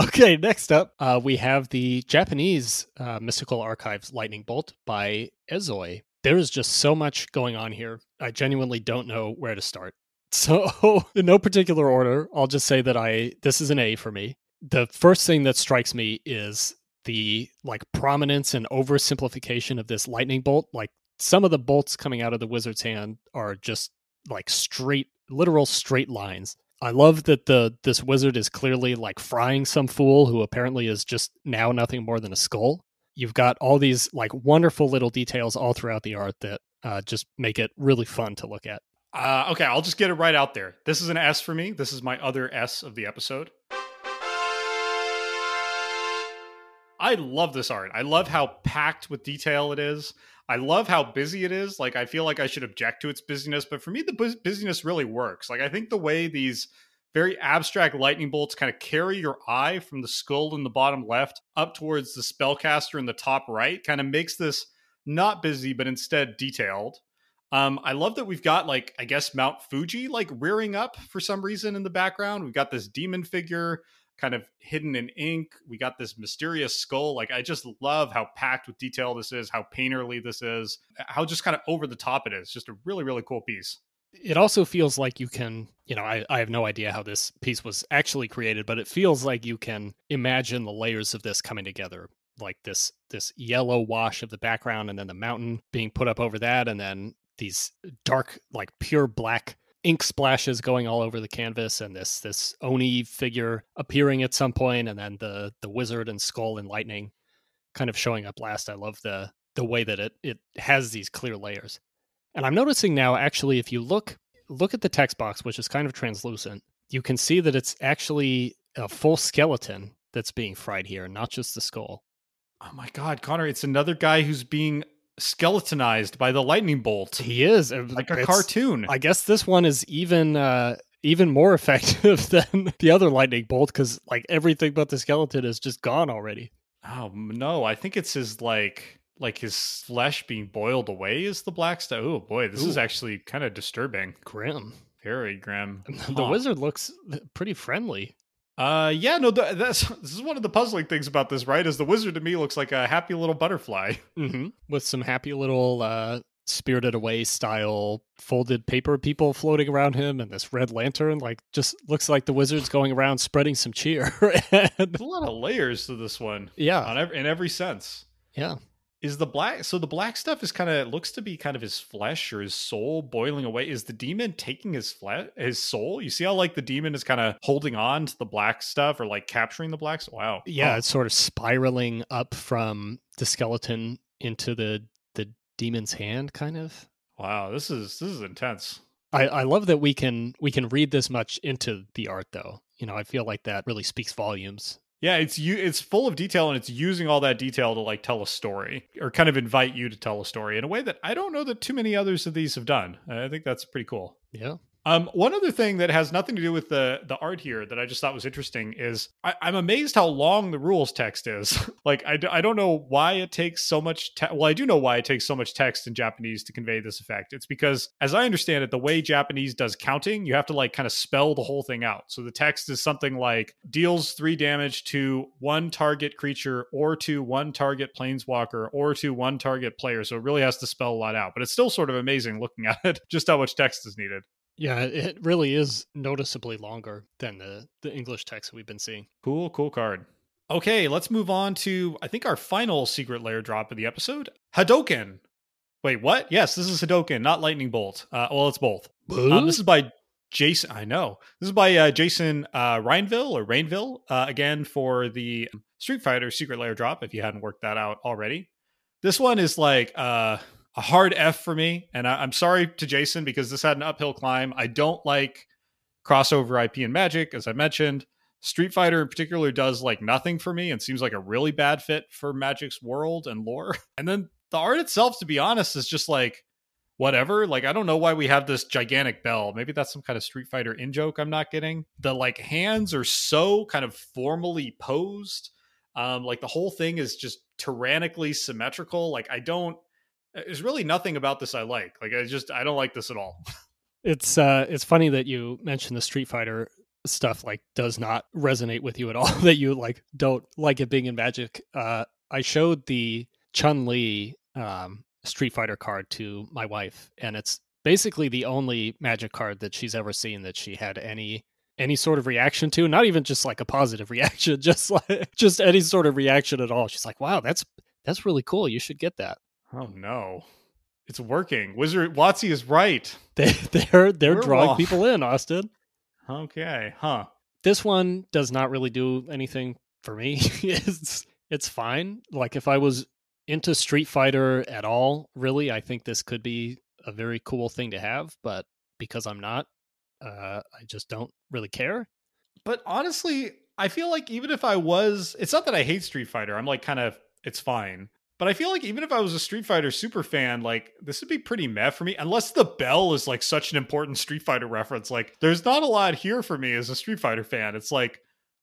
Okay, next up, uh, we have the Japanese uh, Mystical Archives Lightning Bolt by Ezoi. There is just so much going on here. I genuinely don't know where to start. So, in no particular order, I'll just say that I this is an A for me. The first thing that strikes me is the like prominence and oversimplification of this lightning bolt. Like some of the bolts coming out of the wizard's hand are just like straight, literal straight lines. I love that the this wizard is clearly like frying some fool who apparently is just now nothing more than a skull. You've got all these like wonderful little details all throughout the art that uh, just make it really fun to look at. Uh, okay, I'll just get it right out there. This is an S for me. This is my other S of the episode. I love this art. I love how packed with detail it is. I love how busy it is. Like, I feel like I should object to its busyness, but for me, the bus- busyness really works. Like, I think the way these very abstract lightning bolts kind of carry your eye from the skull in the bottom left up towards the spellcaster in the top right kind of makes this not busy, but instead detailed. Um, I love that we've got like I guess Mount Fuji like rearing up for some reason in the background. We've got this demon figure kind of hidden in ink. We got this mysterious skull. Like I just love how packed with detail this is, how painterly this is, how just kind of over the top it is. Just a really really cool piece. It also feels like you can, you know, I, I have no idea how this piece was actually created, but it feels like you can imagine the layers of this coming together like this this yellow wash of the background and then the mountain being put up over that and then these dark like pure black ink splashes going all over the canvas and this this oni figure appearing at some point and then the the wizard and skull and lightning kind of showing up last. I love the the way that it it has these clear layers. And i'm noticing now actually if you look look at the text box which is kind of translucent you can see that it's actually a full skeleton that's being fried here not just the skull. Oh my god, Connor, it's another guy who's being skeletonized by the lightning bolt. he is Like a it's- cartoon. I guess this one is even uh even more effective than the other lightning bolt because like everything but the skeleton is just gone already. Oh no, I think it's his like like his flesh being boiled away is the black stuff. Oh boy, this is actually kind of disturbing. Grim. Very grim. The Huh. wizard looks pretty friendly. Uh yeah, no, th- that's this is one of the puzzling things about this, right? Is the wizard to me looks like a happy little butterfly. Mm-hmm. With some happy little uh spirited away style folded paper people floating around him and this red lantern like just looks like the wizard's going around spreading some cheer and There's a lot of layers to this one yeah on every, in every sense. yeah Is the black so the black stuff is kind of looks to be kind of his flesh or his soul boiling away? Is the demon taking his flesh his soul? You see how like the demon is kind of holding on to the black stuff or like capturing the blacks? Wow. yeah Huh. it's sort of spiraling up from the skeleton into the the demon's hand kind of Wow, this is this is intense. I, I love that we can we can read this much into the art though you know i feel like that really speaks volumes Yeah, it's you it's full of detail and it's using all that detail to like tell a story or kind of invite you to tell a story in a way that I don't know that too many others of these have done. I think that's pretty cool. yeah Um, one other thing that has nothing to do with the the art here that I just thought was interesting is I, I'm amazed how long the rules text is. like I, d- I don't know why it takes so much. Te- well, I do know why it takes so much text in Japanese to convey this effect. It's because, as I understand it, the way Japanese does counting, you have to like kind of spell the whole thing out. So the text is something like deals three damage to one target creature or to one target planeswalker or to one target player. So it really has to spell a lot out. But it's still sort of amazing looking at it, just how much text is needed. Yeah, it really is noticeably longer than the, the English text we've been seeing. Cool, cool card. Okay, let's move on to I think our final secret lair drop of the episode. Hadoken. Wait, what? Yes, this is Hadoken, not Lightning Bolt. Uh, well, it's both. Um, this is by Jason. I know this is by uh, Jason uh, Reinville or Rainville uh, again for the Street Fighter Secret Lair drop. If you hadn't worked that out already, this one is like uh, a hard F for me, and I- I'm sorry to Jason because this had an uphill climb. I don't like crossover IP and Magic, as I mentioned. Street Fighter in particular does like nothing for me and seems like a really bad fit for Magic's world and lore. And then the art itself, to be honest, is just like whatever. Like, I don't know why we have this gigantic bell. Maybe that's some kind of Street Fighter in joke I'm not getting. The like hands are so kind of formally posed. Um, like the whole thing is just tyrannically symmetrical. Like, I don't, there's really nothing about this I like. Like, I just, I don't like this at all. It's uh it's funny that you mentioned the Street Fighter stuff like does not resonate with you at all that you like don't like it being in Magic. Uh I showed the Chun Li um Street Fighter card to my wife and it's basically the only Magic card that she's ever seen that she had any any sort of reaction to, not even just like a positive reaction, just like just any sort of reaction at all. She's like, "Wow, that's that's really cool. You should get that." Oh no. It's working. Wizard Watsy is right. They they're they're We're drawing people in, Austin. Okay. Huh. this one does not really do anything for me. it's it's fine. Like if I was into Street Fighter at all, really, I think this could be a very cool thing to have, but because I'm not, uh I just don't really care. But honestly, I feel like even if I was, it's not that I hate Street Fighter. I'm like kind of, it's fine. But I feel like even if I was a Street Fighter super fan, like this would be pretty meh for me, unless the bell is like such an important Street Fighter reference. Like there's not a lot here for me as a Street Fighter fan. It's like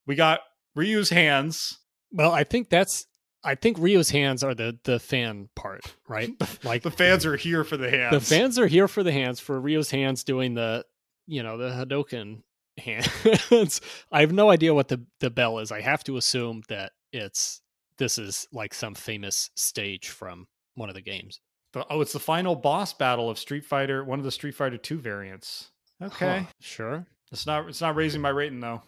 we got Ryu's hands. Well, I think that's I think Ryu's hands are the the fan part, right? Like The fans are here for the hands. the fans are here for the hands for Ryu's hands doing the you know the Hadoken hands. I have no idea what the the bell is. I have to assume that it's this is like some famous stage from one of the games. The- oh, it's the final boss battle of Street Fighter, one of the Street Fighter 2 variants. Okay. Huh, sure. It's not it's not raising my rating though.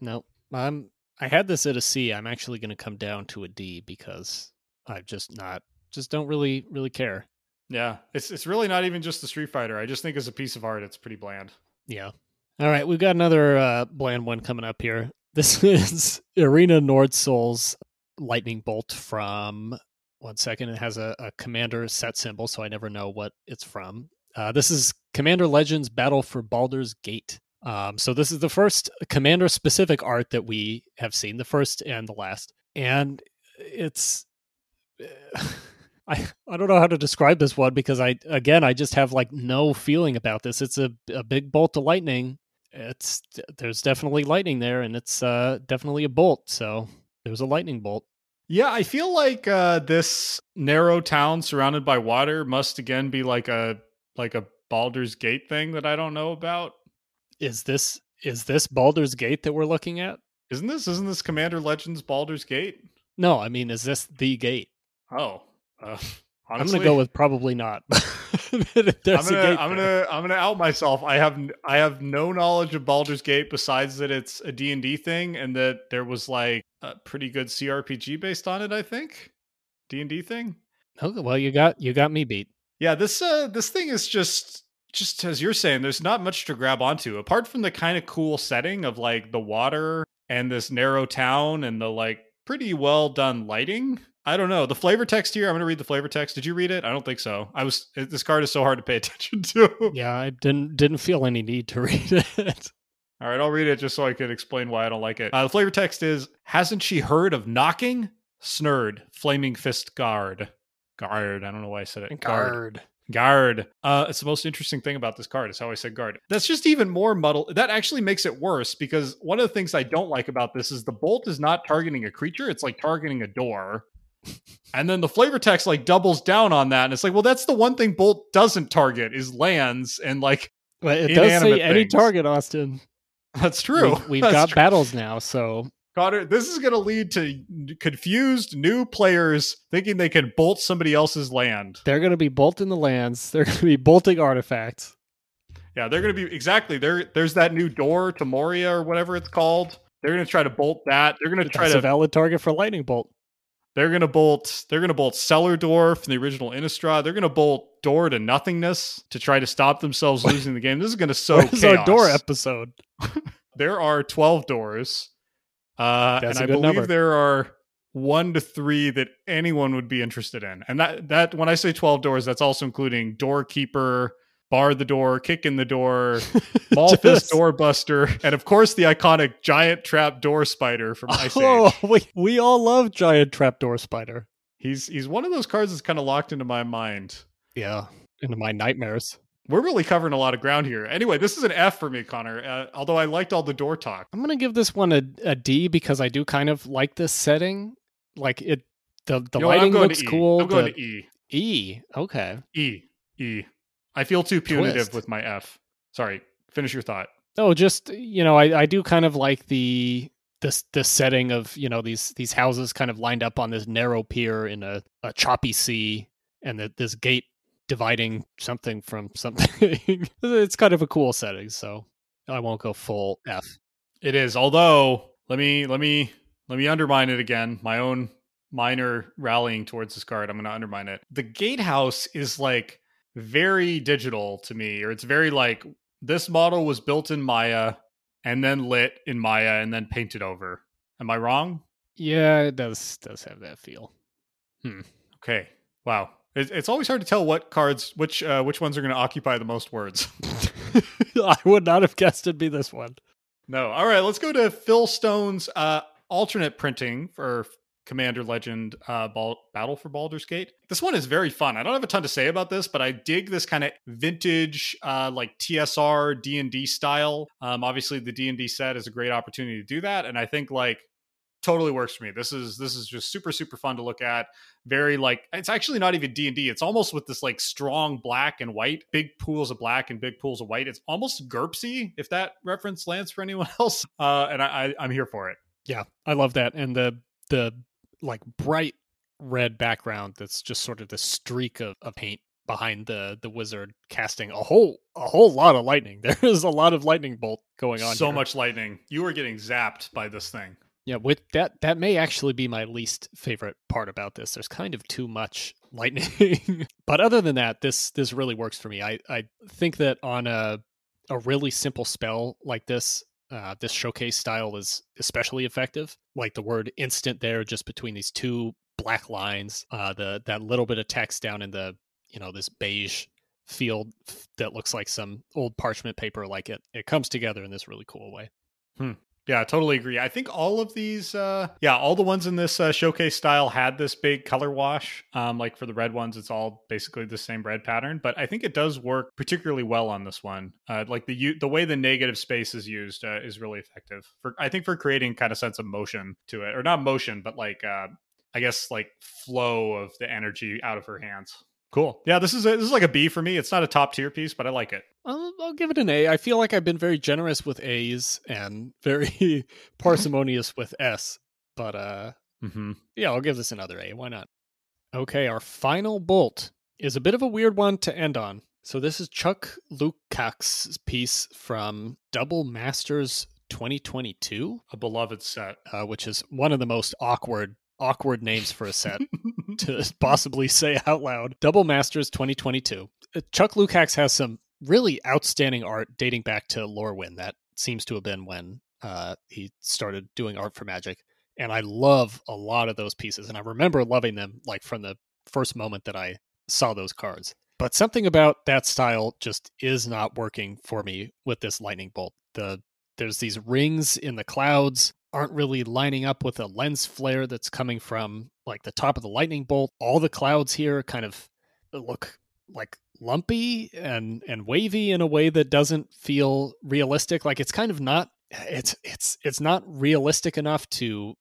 No, I'm. I had this at a C. I'm actually going to come down to a D because I just not just don't really really care. Yeah. It's it's really not even just the Street Fighter. I just think as a piece of art it's pretty bland. Yeah. All right, we've got another uh, bland one coming up here. This is Irina Nordsol's lightning bolt from one second. It has a, a commander set symbol, so I never know what it's from. Uh, this is Commander Legends Battle for Baldur's Gate. Um, so this is the first commander specific art that we have seen, the first and the last, and it's. I, I don't know how to describe this one because I again I just have like no feeling about this. It's a, a big bolt of lightning. It's there's definitely lightning there, and it's uh, definitely a bolt. So there's a lightning bolt. Yeah, I feel like uh, this narrow town surrounded by water must again be like a like a Baldur's Gate thing that I don't know about. Is this is this Baldur's Gate that we're looking at? Isn't this isn't this Commander Legends Baldur's Gate? No, I mean, is this the gate? Oh, uh, I'm gonna go with probably not. I'm gonna, I'm gonna, I'm gonna out myself. I have, I have no knowledge of Baldur's Gate besides that it's a D and D thing, and that there was like a pretty good CRPG based on it. I think D and D thing. Okay, well, you got you got me beat. Yeah, this, uh, this thing is just, just as you're saying. There's not much to grab onto apart from the kind of cool setting of like the water and this narrow town and the like pretty well done lighting. I don't know the flavor text here. I'm gonna read the flavor text. Did you read it? I don't think so. I was. This card is so hard to pay attention to. Yeah, I didn't didn't feel any need to read it. All right, I'll read it just so I can explain why I don't like it. Uh, the flavor text is Hasn't she heard of knocking? Snurd, Flaming Fist Guard. Guard. I don't know why I said it. Guard. Guard. Uh, it's the most interesting thing about this card is how I said guard. That's just even more muddled. That actually makes it worse because one of the things I don't like about this is the bolt is not targeting a creature, it's like targeting a door. And then the flavor text like doubles down on that. And it's like, well, that's the one thing Bolt doesn't target is lands. And like, But it does say any target, Austin. that's true. We've, we've That's got true. battles now, so Connor, this is going to lead to confused new players thinking they can bolt somebody else's land. they're going to be bolting the lands. They're going to be bolting artifacts. Yeah, they're going to be exactly there. There's that new door to Moria or whatever it's called. They're going to try to bolt that. They're going to try That's to a valid target for lightning bolt. They're gonna bolt. They're gonna bolt Cellar Door from the original Innistrad. They're gonna bolt Door to nothingness to try to stop themselves losing the game. This is gonna so Where's chaos. our door episode? there are twelve doors, uh, and I believe number. there are one to three that anyone would be interested in. And that that when I say twelve doors, that's also including Doorkeeper, Bar the Door, Kick in the Door, Malthus Doorbuster, and of course the iconic giant trap door spider from Ice Age. Oh, we, we all love giant trap door spider. He's he's one of those cards that's kind of locked into my mind. Yeah, into my nightmares. We're really covering a lot of ground here. Anyway, this is an F for me, Connor. Uh, although I liked all the door talk. I'm gonna give this one a, a D because I do kind of like this setting. Like it, the the You know lighting going looks E. cool. I'm going the- to E. E. Okay. E. E. I feel too punitive Twist. with my F. Sorry. Finish your thought. Oh, just you know, I, I do kind of like the this the setting of you know these these houses kind of lined up on this narrow pier in a, a choppy sea, and that this gate dividing something from something. it's kind of a cool setting, so I won't go full F. It is. Although, let me let me let me undermine it again. My own minor rallying towards this card. I'm going to undermine it. The gatehouse is like very digital to me, or it's very like this model was built in Maya and then lit in Maya and then painted over. Am I wrong? Yeah, it does does have that feel. Okay. Wow. It, it's always hard to tell what cards, which uh, which ones are going to occupy the most words. I would not have guessed it'd be this one. no. All right. Let's go to Phil Stone's uh, alternate printing for Commander Legend uh, Bal- Battle for Baldur's Gate. This one is very fun. I don't have a ton to say about this, but I dig this kind of vintage, uh, like TSR D and D style. Um, obviously, the D and D set is a great opportunity to do that, and I think like totally works for me. This is this is just super super fun to look at. Very like it's actually not even D and D. It's almost with this like strong black and white, big pools of black and big pools of white. It's almost GURPSy if that reference lands for anyone else. Uh, and I, I I'm here for it. Yeah, I love that, and the the like bright red background that's just sort of the streak of, of paint behind the the wizard casting a whole a whole lot of lightning. There is a lot of lightning bolt going on. So here. much lightning. You are getting zapped by this thing. Yeah, with that that may actually be my least favorite part about this. There's kind of too much lightning. but other than that, this this really works for me. I I think that on a a really simple spell like this, uh, this showcase style is especially effective. Like the word instant there, just between these two black lines, uh, the that little bit of text down in the you know this beige field that looks like some old parchment paper. Like it it comes together in this really cool way. Yeah, I totally agree. I think all of these, uh, yeah, all the ones in this uh, showcase style had this big color wash. Um, like for the red ones, it's all basically the same red pattern, but I think it does work particularly well on this one. Uh, like the the way the negative space is used uh, is really effective for I think for creating kind of sense of motion to it, or not motion, but like uh, I guess like flow of the energy out of her hands. Cool. Yeah, this is a, this is like a B for me. It's not a top tier piece, but I like it. I'll, I'll give it an A. I feel like I've been very generous with A's and very parsimonious with S. But uh, Mm-hmm. yeah, I'll give this another A. Why not? Okay, our final bolt is a bit of a weird one to end on. So this is Chuck Lukács' piece from Double Masters 2022, A beloved set. uh, which is one of the most awkward awkward names for a set to possibly say out loud. Double Masters 2022. Uh, Chuck Lukács has some really outstanding art dating back to Lorwyn. That seems to have been when uh, he started doing art for Magic. And I love a lot of those pieces. And I remember loving them like from the first moment that I saw those cards. But something about that style just is not working for me with this lightning bolt. The there's these rings in the clouds aren't really lining up with a lens flare that's coming from like the top of the lightning bolt. All the clouds here kind of look like lumpy and and wavy in a way that doesn't feel realistic. Like it's kind of not it's it's it's not realistic enough to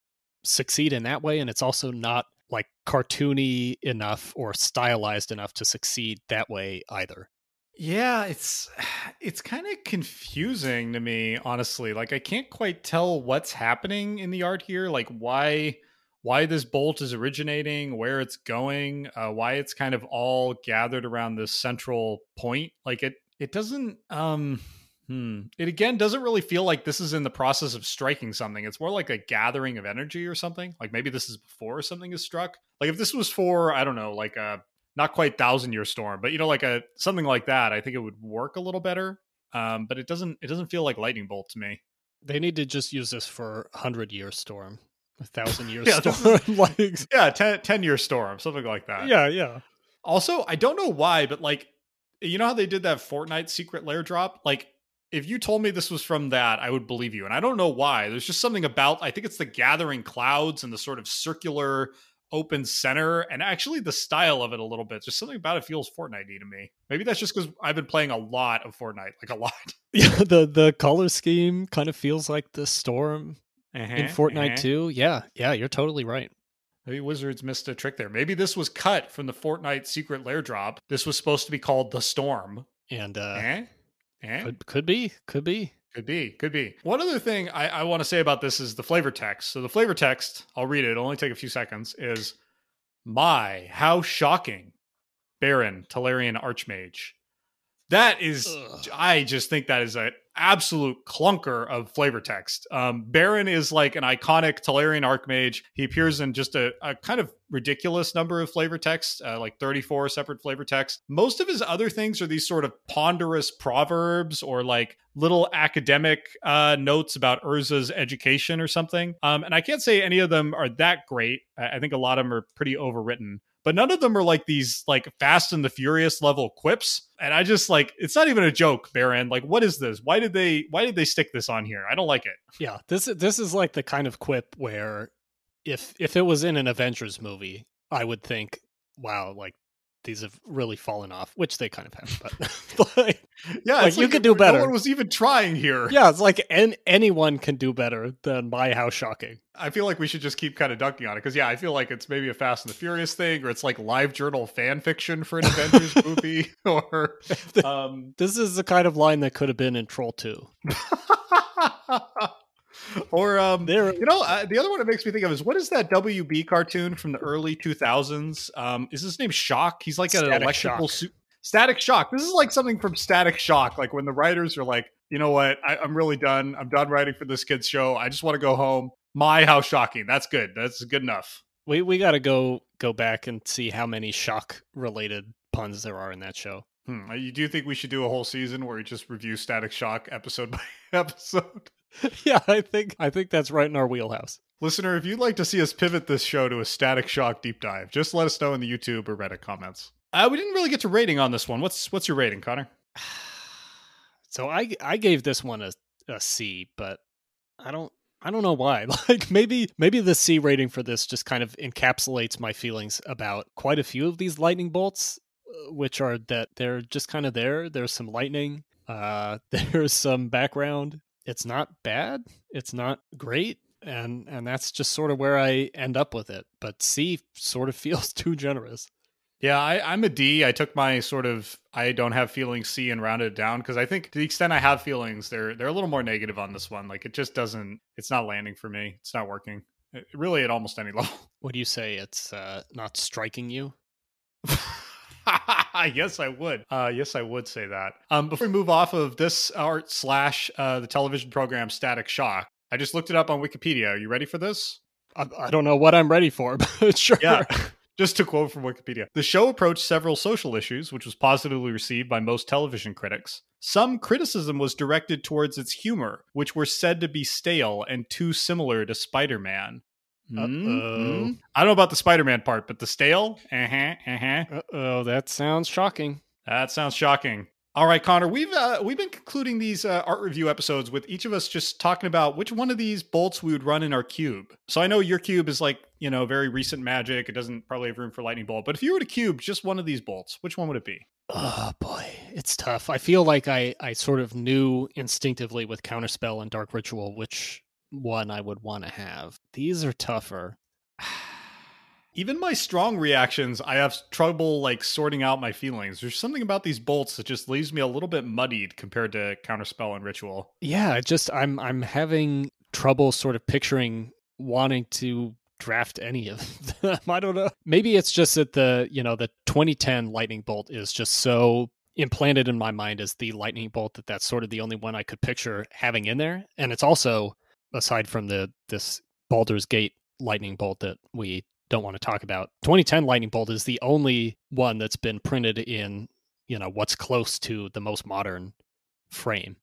succeed in that way and it's also not like cartoony enough or stylized enough to succeed that way either. Yeah, it's it's kind of confusing to me, honestly. Like I can't quite tell what's happening in the art here, like why why this bolt is originating, where it's going, uh, why it's kind of all gathered around this central point. Like it it doesn't um Hmm. It again doesn't really feel like this is in the process of striking something. It's more like a gathering of energy or something. Like maybe this is before something is struck. Like if this was for, I don't know, like a not quite thousand year storm, but you know, like a something like that, I think it would work a little better. Um, but it doesn't it doesn't feel like lightning bolt to me. They need to just use this for hundred year storm, a thousand year Yeah, storm. like, Yeah, 10, 10 year storm, something like that. yeah, yeah. Also, I don't know why, but like, you know how they did that Fortnite secret lair drop? Like, if you told me this was from that, I would believe you. And I don't know why. There's just something about, I think it's the gathering clouds and the sort of circular open center and actually the style of it a little bit. Just something about it feels Fortnite to me. Maybe that's just because I've been playing a lot of Fortnite, like a lot. Yeah, the the color scheme kind of feels like the storm in Uh-huh, Fortnite uh-huh. too. Yeah, yeah, you're totally right. Maybe Wizards missed a trick there. Maybe this was cut from the Fortnite secret lair drop. This was supposed to be called the Storm. And uh? Eh? could could be, could be. Could be, could be. One other thing I, I want to say about this is the flavor text. So the flavor text, I'll read it. It'll only take a few seconds. Is my how shocking, Barrin Tolarian Archmage. That is, Ugh. I just think that is an absolute clunker of flavor text. Um, Barrin is like an iconic Tolarian Archmage. He appears in just a, a kind of ridiculous number of flavor texts, uh, like 34 separate flavor texts. Most of his other things are these sort of ponderous proverbs or like little academic uh, notes about Urza's education or something. Um, and I can't say any of them are that great. I I think a lot of them are pretty overwritten but none of them are like these like fast and the furious level quips. And i just like it's not even a joke Barrin. Like what is this? Why did they why did they stick this on here? I don't like it. Yeah, this is this is like the kind of quip where if if it was in an Avengers movie, I would think, wow, like these have really fallen off, which they kind of have. But like, yeah Like, it's you could do better. no one was even trying here yeah, it's like an, anyone can do better than my how shocking. i feel like we should just keep kind of dunking on it because yeah i feel like it's maybe a fast and the furious thing or it's like live journal fan fiction for an avengers movie or um This is the kind of line that could have been in Troll 2. Or um There You know, uh, the other one it makes me think of is what is that WB cartoon from the early 2000s? Um, is his name Shock? He's like an electrical Shock. suit. Static Shock. This is like something from Static Shock. Like when the writers are like, you know what, I, I'm really done. I'm done writing for this kid's show. I just want to go home. My, how shocking. That's good. That's good enough. we we got to go go back and see how many shock related puns there are in that show. Hmm. You do think we should do a whole season where we just review Static Shock episode by episode? yeah, I think I think that's right in our wheelhouse. Listener, if you'd like to see us pivot this show to a Static Shock deep dive, just let us know in the YouTube or Reddit comments. Uh, we didn't really get to rating on this one. What's what's your rating, Connor? So I I gave this one a, a C, but I don't I don't know why. Like maybe maybe the C rating for this just kind of encapsulates my feelings about quite a few of these lightning bolts, uh, which are that they're just kind of there. There's some lightning. Uh, there's some background. It's not bad. It's not great. And and that's just sort of where I end up with it. But C sort of feels too generous. Yeah, I, I'm a D. I took my sort of I don't have feelings C and rounded it down because I think to the extent I have feelings, they're they're a little more negative on this one. Like it just doesn't. It's not landing for me. It's not working. It, really, at almost any level. What do you say? It's uh, not striking you? yes, I would. Uh, yes, I would say that. Um, before we move off of this art slash uh, the television program Static Shock, I just looked it up on Wikipedia. Are you ready for this? I, I don't know what I'm ready for, but sure. Yeah. Just to quote from Wikipedia, the show approached several social issues, which was positively received by most television critics. Some criticism was directed towards its humor, which were said to be stale and too similar to Spider Man. Uh-oh. I don't know about the Spider Man part, but the stale? Uh huh, uh huh. Uh oh, that sounds shocking. That sounds shocking. All right, Connor, we've uh, we've been concluding these uh, art review episodes with each of us just talking about which one of these bolts we would run in our cube. So I know your cube is like you know very recent magic; it doesn't probably have room for lightning bolt. But if you were to cube just one of these bolts, which one would it be? Oh boy, it's tough. I feel like I I sort of knew instinctively with counterspell and dark ritual which one I would want to have. These are tougher. Even my strong reactions, I have trouble like sorting out my feelings. There's something about these bolts that just leaves me a little bit muddied compared to counterspell and ritual. Yeah, just I'm I'm having trouble sort of picturing wanting to draft any of them. I don't know. Maybe it's just that the, you know, the 2010 lightning bolt is just so implanted in my mind as the lightning bolt that that's sort of the only one I could picture having in there. And it's also aside from the this Baldur's Gate lightning bolt that we don't want to talk about. 2010 lightning bolt is the only one that's been printed in, you know, what's close to the most modern frame.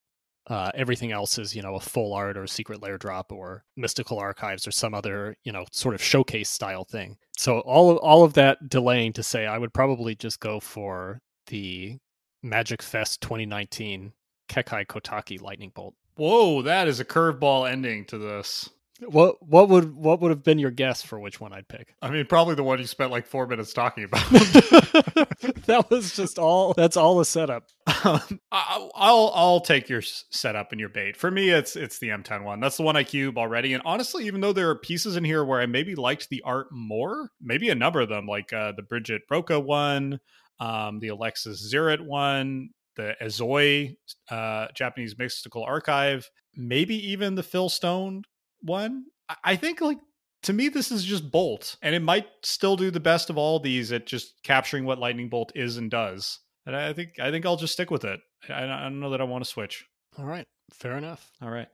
Uh, everything else is, you know, a full art or secret lair drop or mystical archives or some other, you know, sort of showcase style thing. So all of, all of that delaying to say, I would probably just go for the Magic Fest 2019 Kekai Kotaki lightning bolt. Whoa, that is a curveball ending to this. What what would what would have been your guess for which one I'd pick? I mean, probably the one you spent like four minutes talking about. that was just all. That's all the setup. Um, I, I'll I'll take your setup and your bait. For me, it's it's the M10 one. That's the one I cube already. And honestly, even though there are pieces in here where I maybe liked the art more, maybe a number of them, like uh, the Brigitte Roka one, um, the Alexis Ziritt one, the Ezoi uh, Japanese Mystical Archive, maybe even the Phil Stone one. I think like to me this is just Bolt, and it might still do the best of all these at just capturing what Lightning Bolt is and does. And I think I think I'll just stick with it. I, I don't know that I want to switch. All right, fair enough. All right.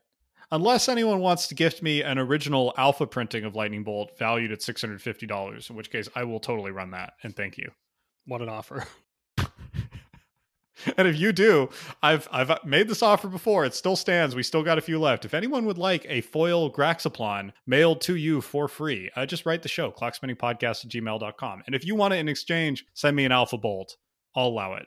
Unless anyone wants to gift me an original alpha printing of Lightning Bolt valued at $650, in which case I will totally run that. And thank you. What an offer. and if you do, I've I've made this offer before. It still stands. We still got a few left. If anyone would like a foil Graxiplon mailed to you for free, uh, just write the show, clockspinningpodcast at gmail.com. And if you want it in exchange, send me an Alpha Bolt. I'll allow it.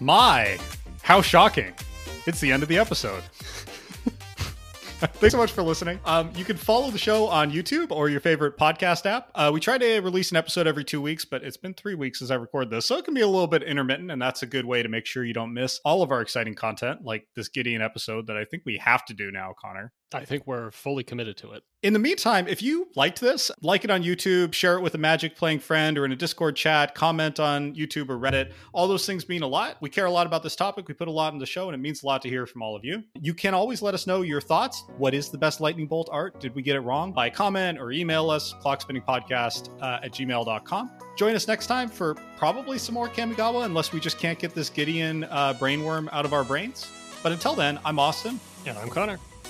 My, how shocking. It's the end of the episode. Thanks so much for listening. Um, you can follow the show on YouTube or your favorite podcast app. Uh, we try to release an episode every two weeks, but it's been three weeks since I record this, so it can be a little bit intermittent, and that's a good way to make sure you don't miss all of our exciting content, like this Gideon episode that I think we have to do now, Connor. I think we're fully committed to it. In the meantime, if you liked this, like it on YouTube, share it with a Magic playing friend or in a Discord chat, comment on YouTube or Reddit. All those things mean a lot. We care a lot about this topic. We put a lot in the show, and it means a lot to hear from all of you. You can always let us know your thoughts. What is the best lightning bolt art? Did we get it wrong? By comment or email us, clockspinningpodcast uh, at gmail.com. Join us next time for probably some more Kamigawa, unless we just can't get this Gideon uh, brainworm out of our brains. But until then, I'm Austin. And I'm Connor.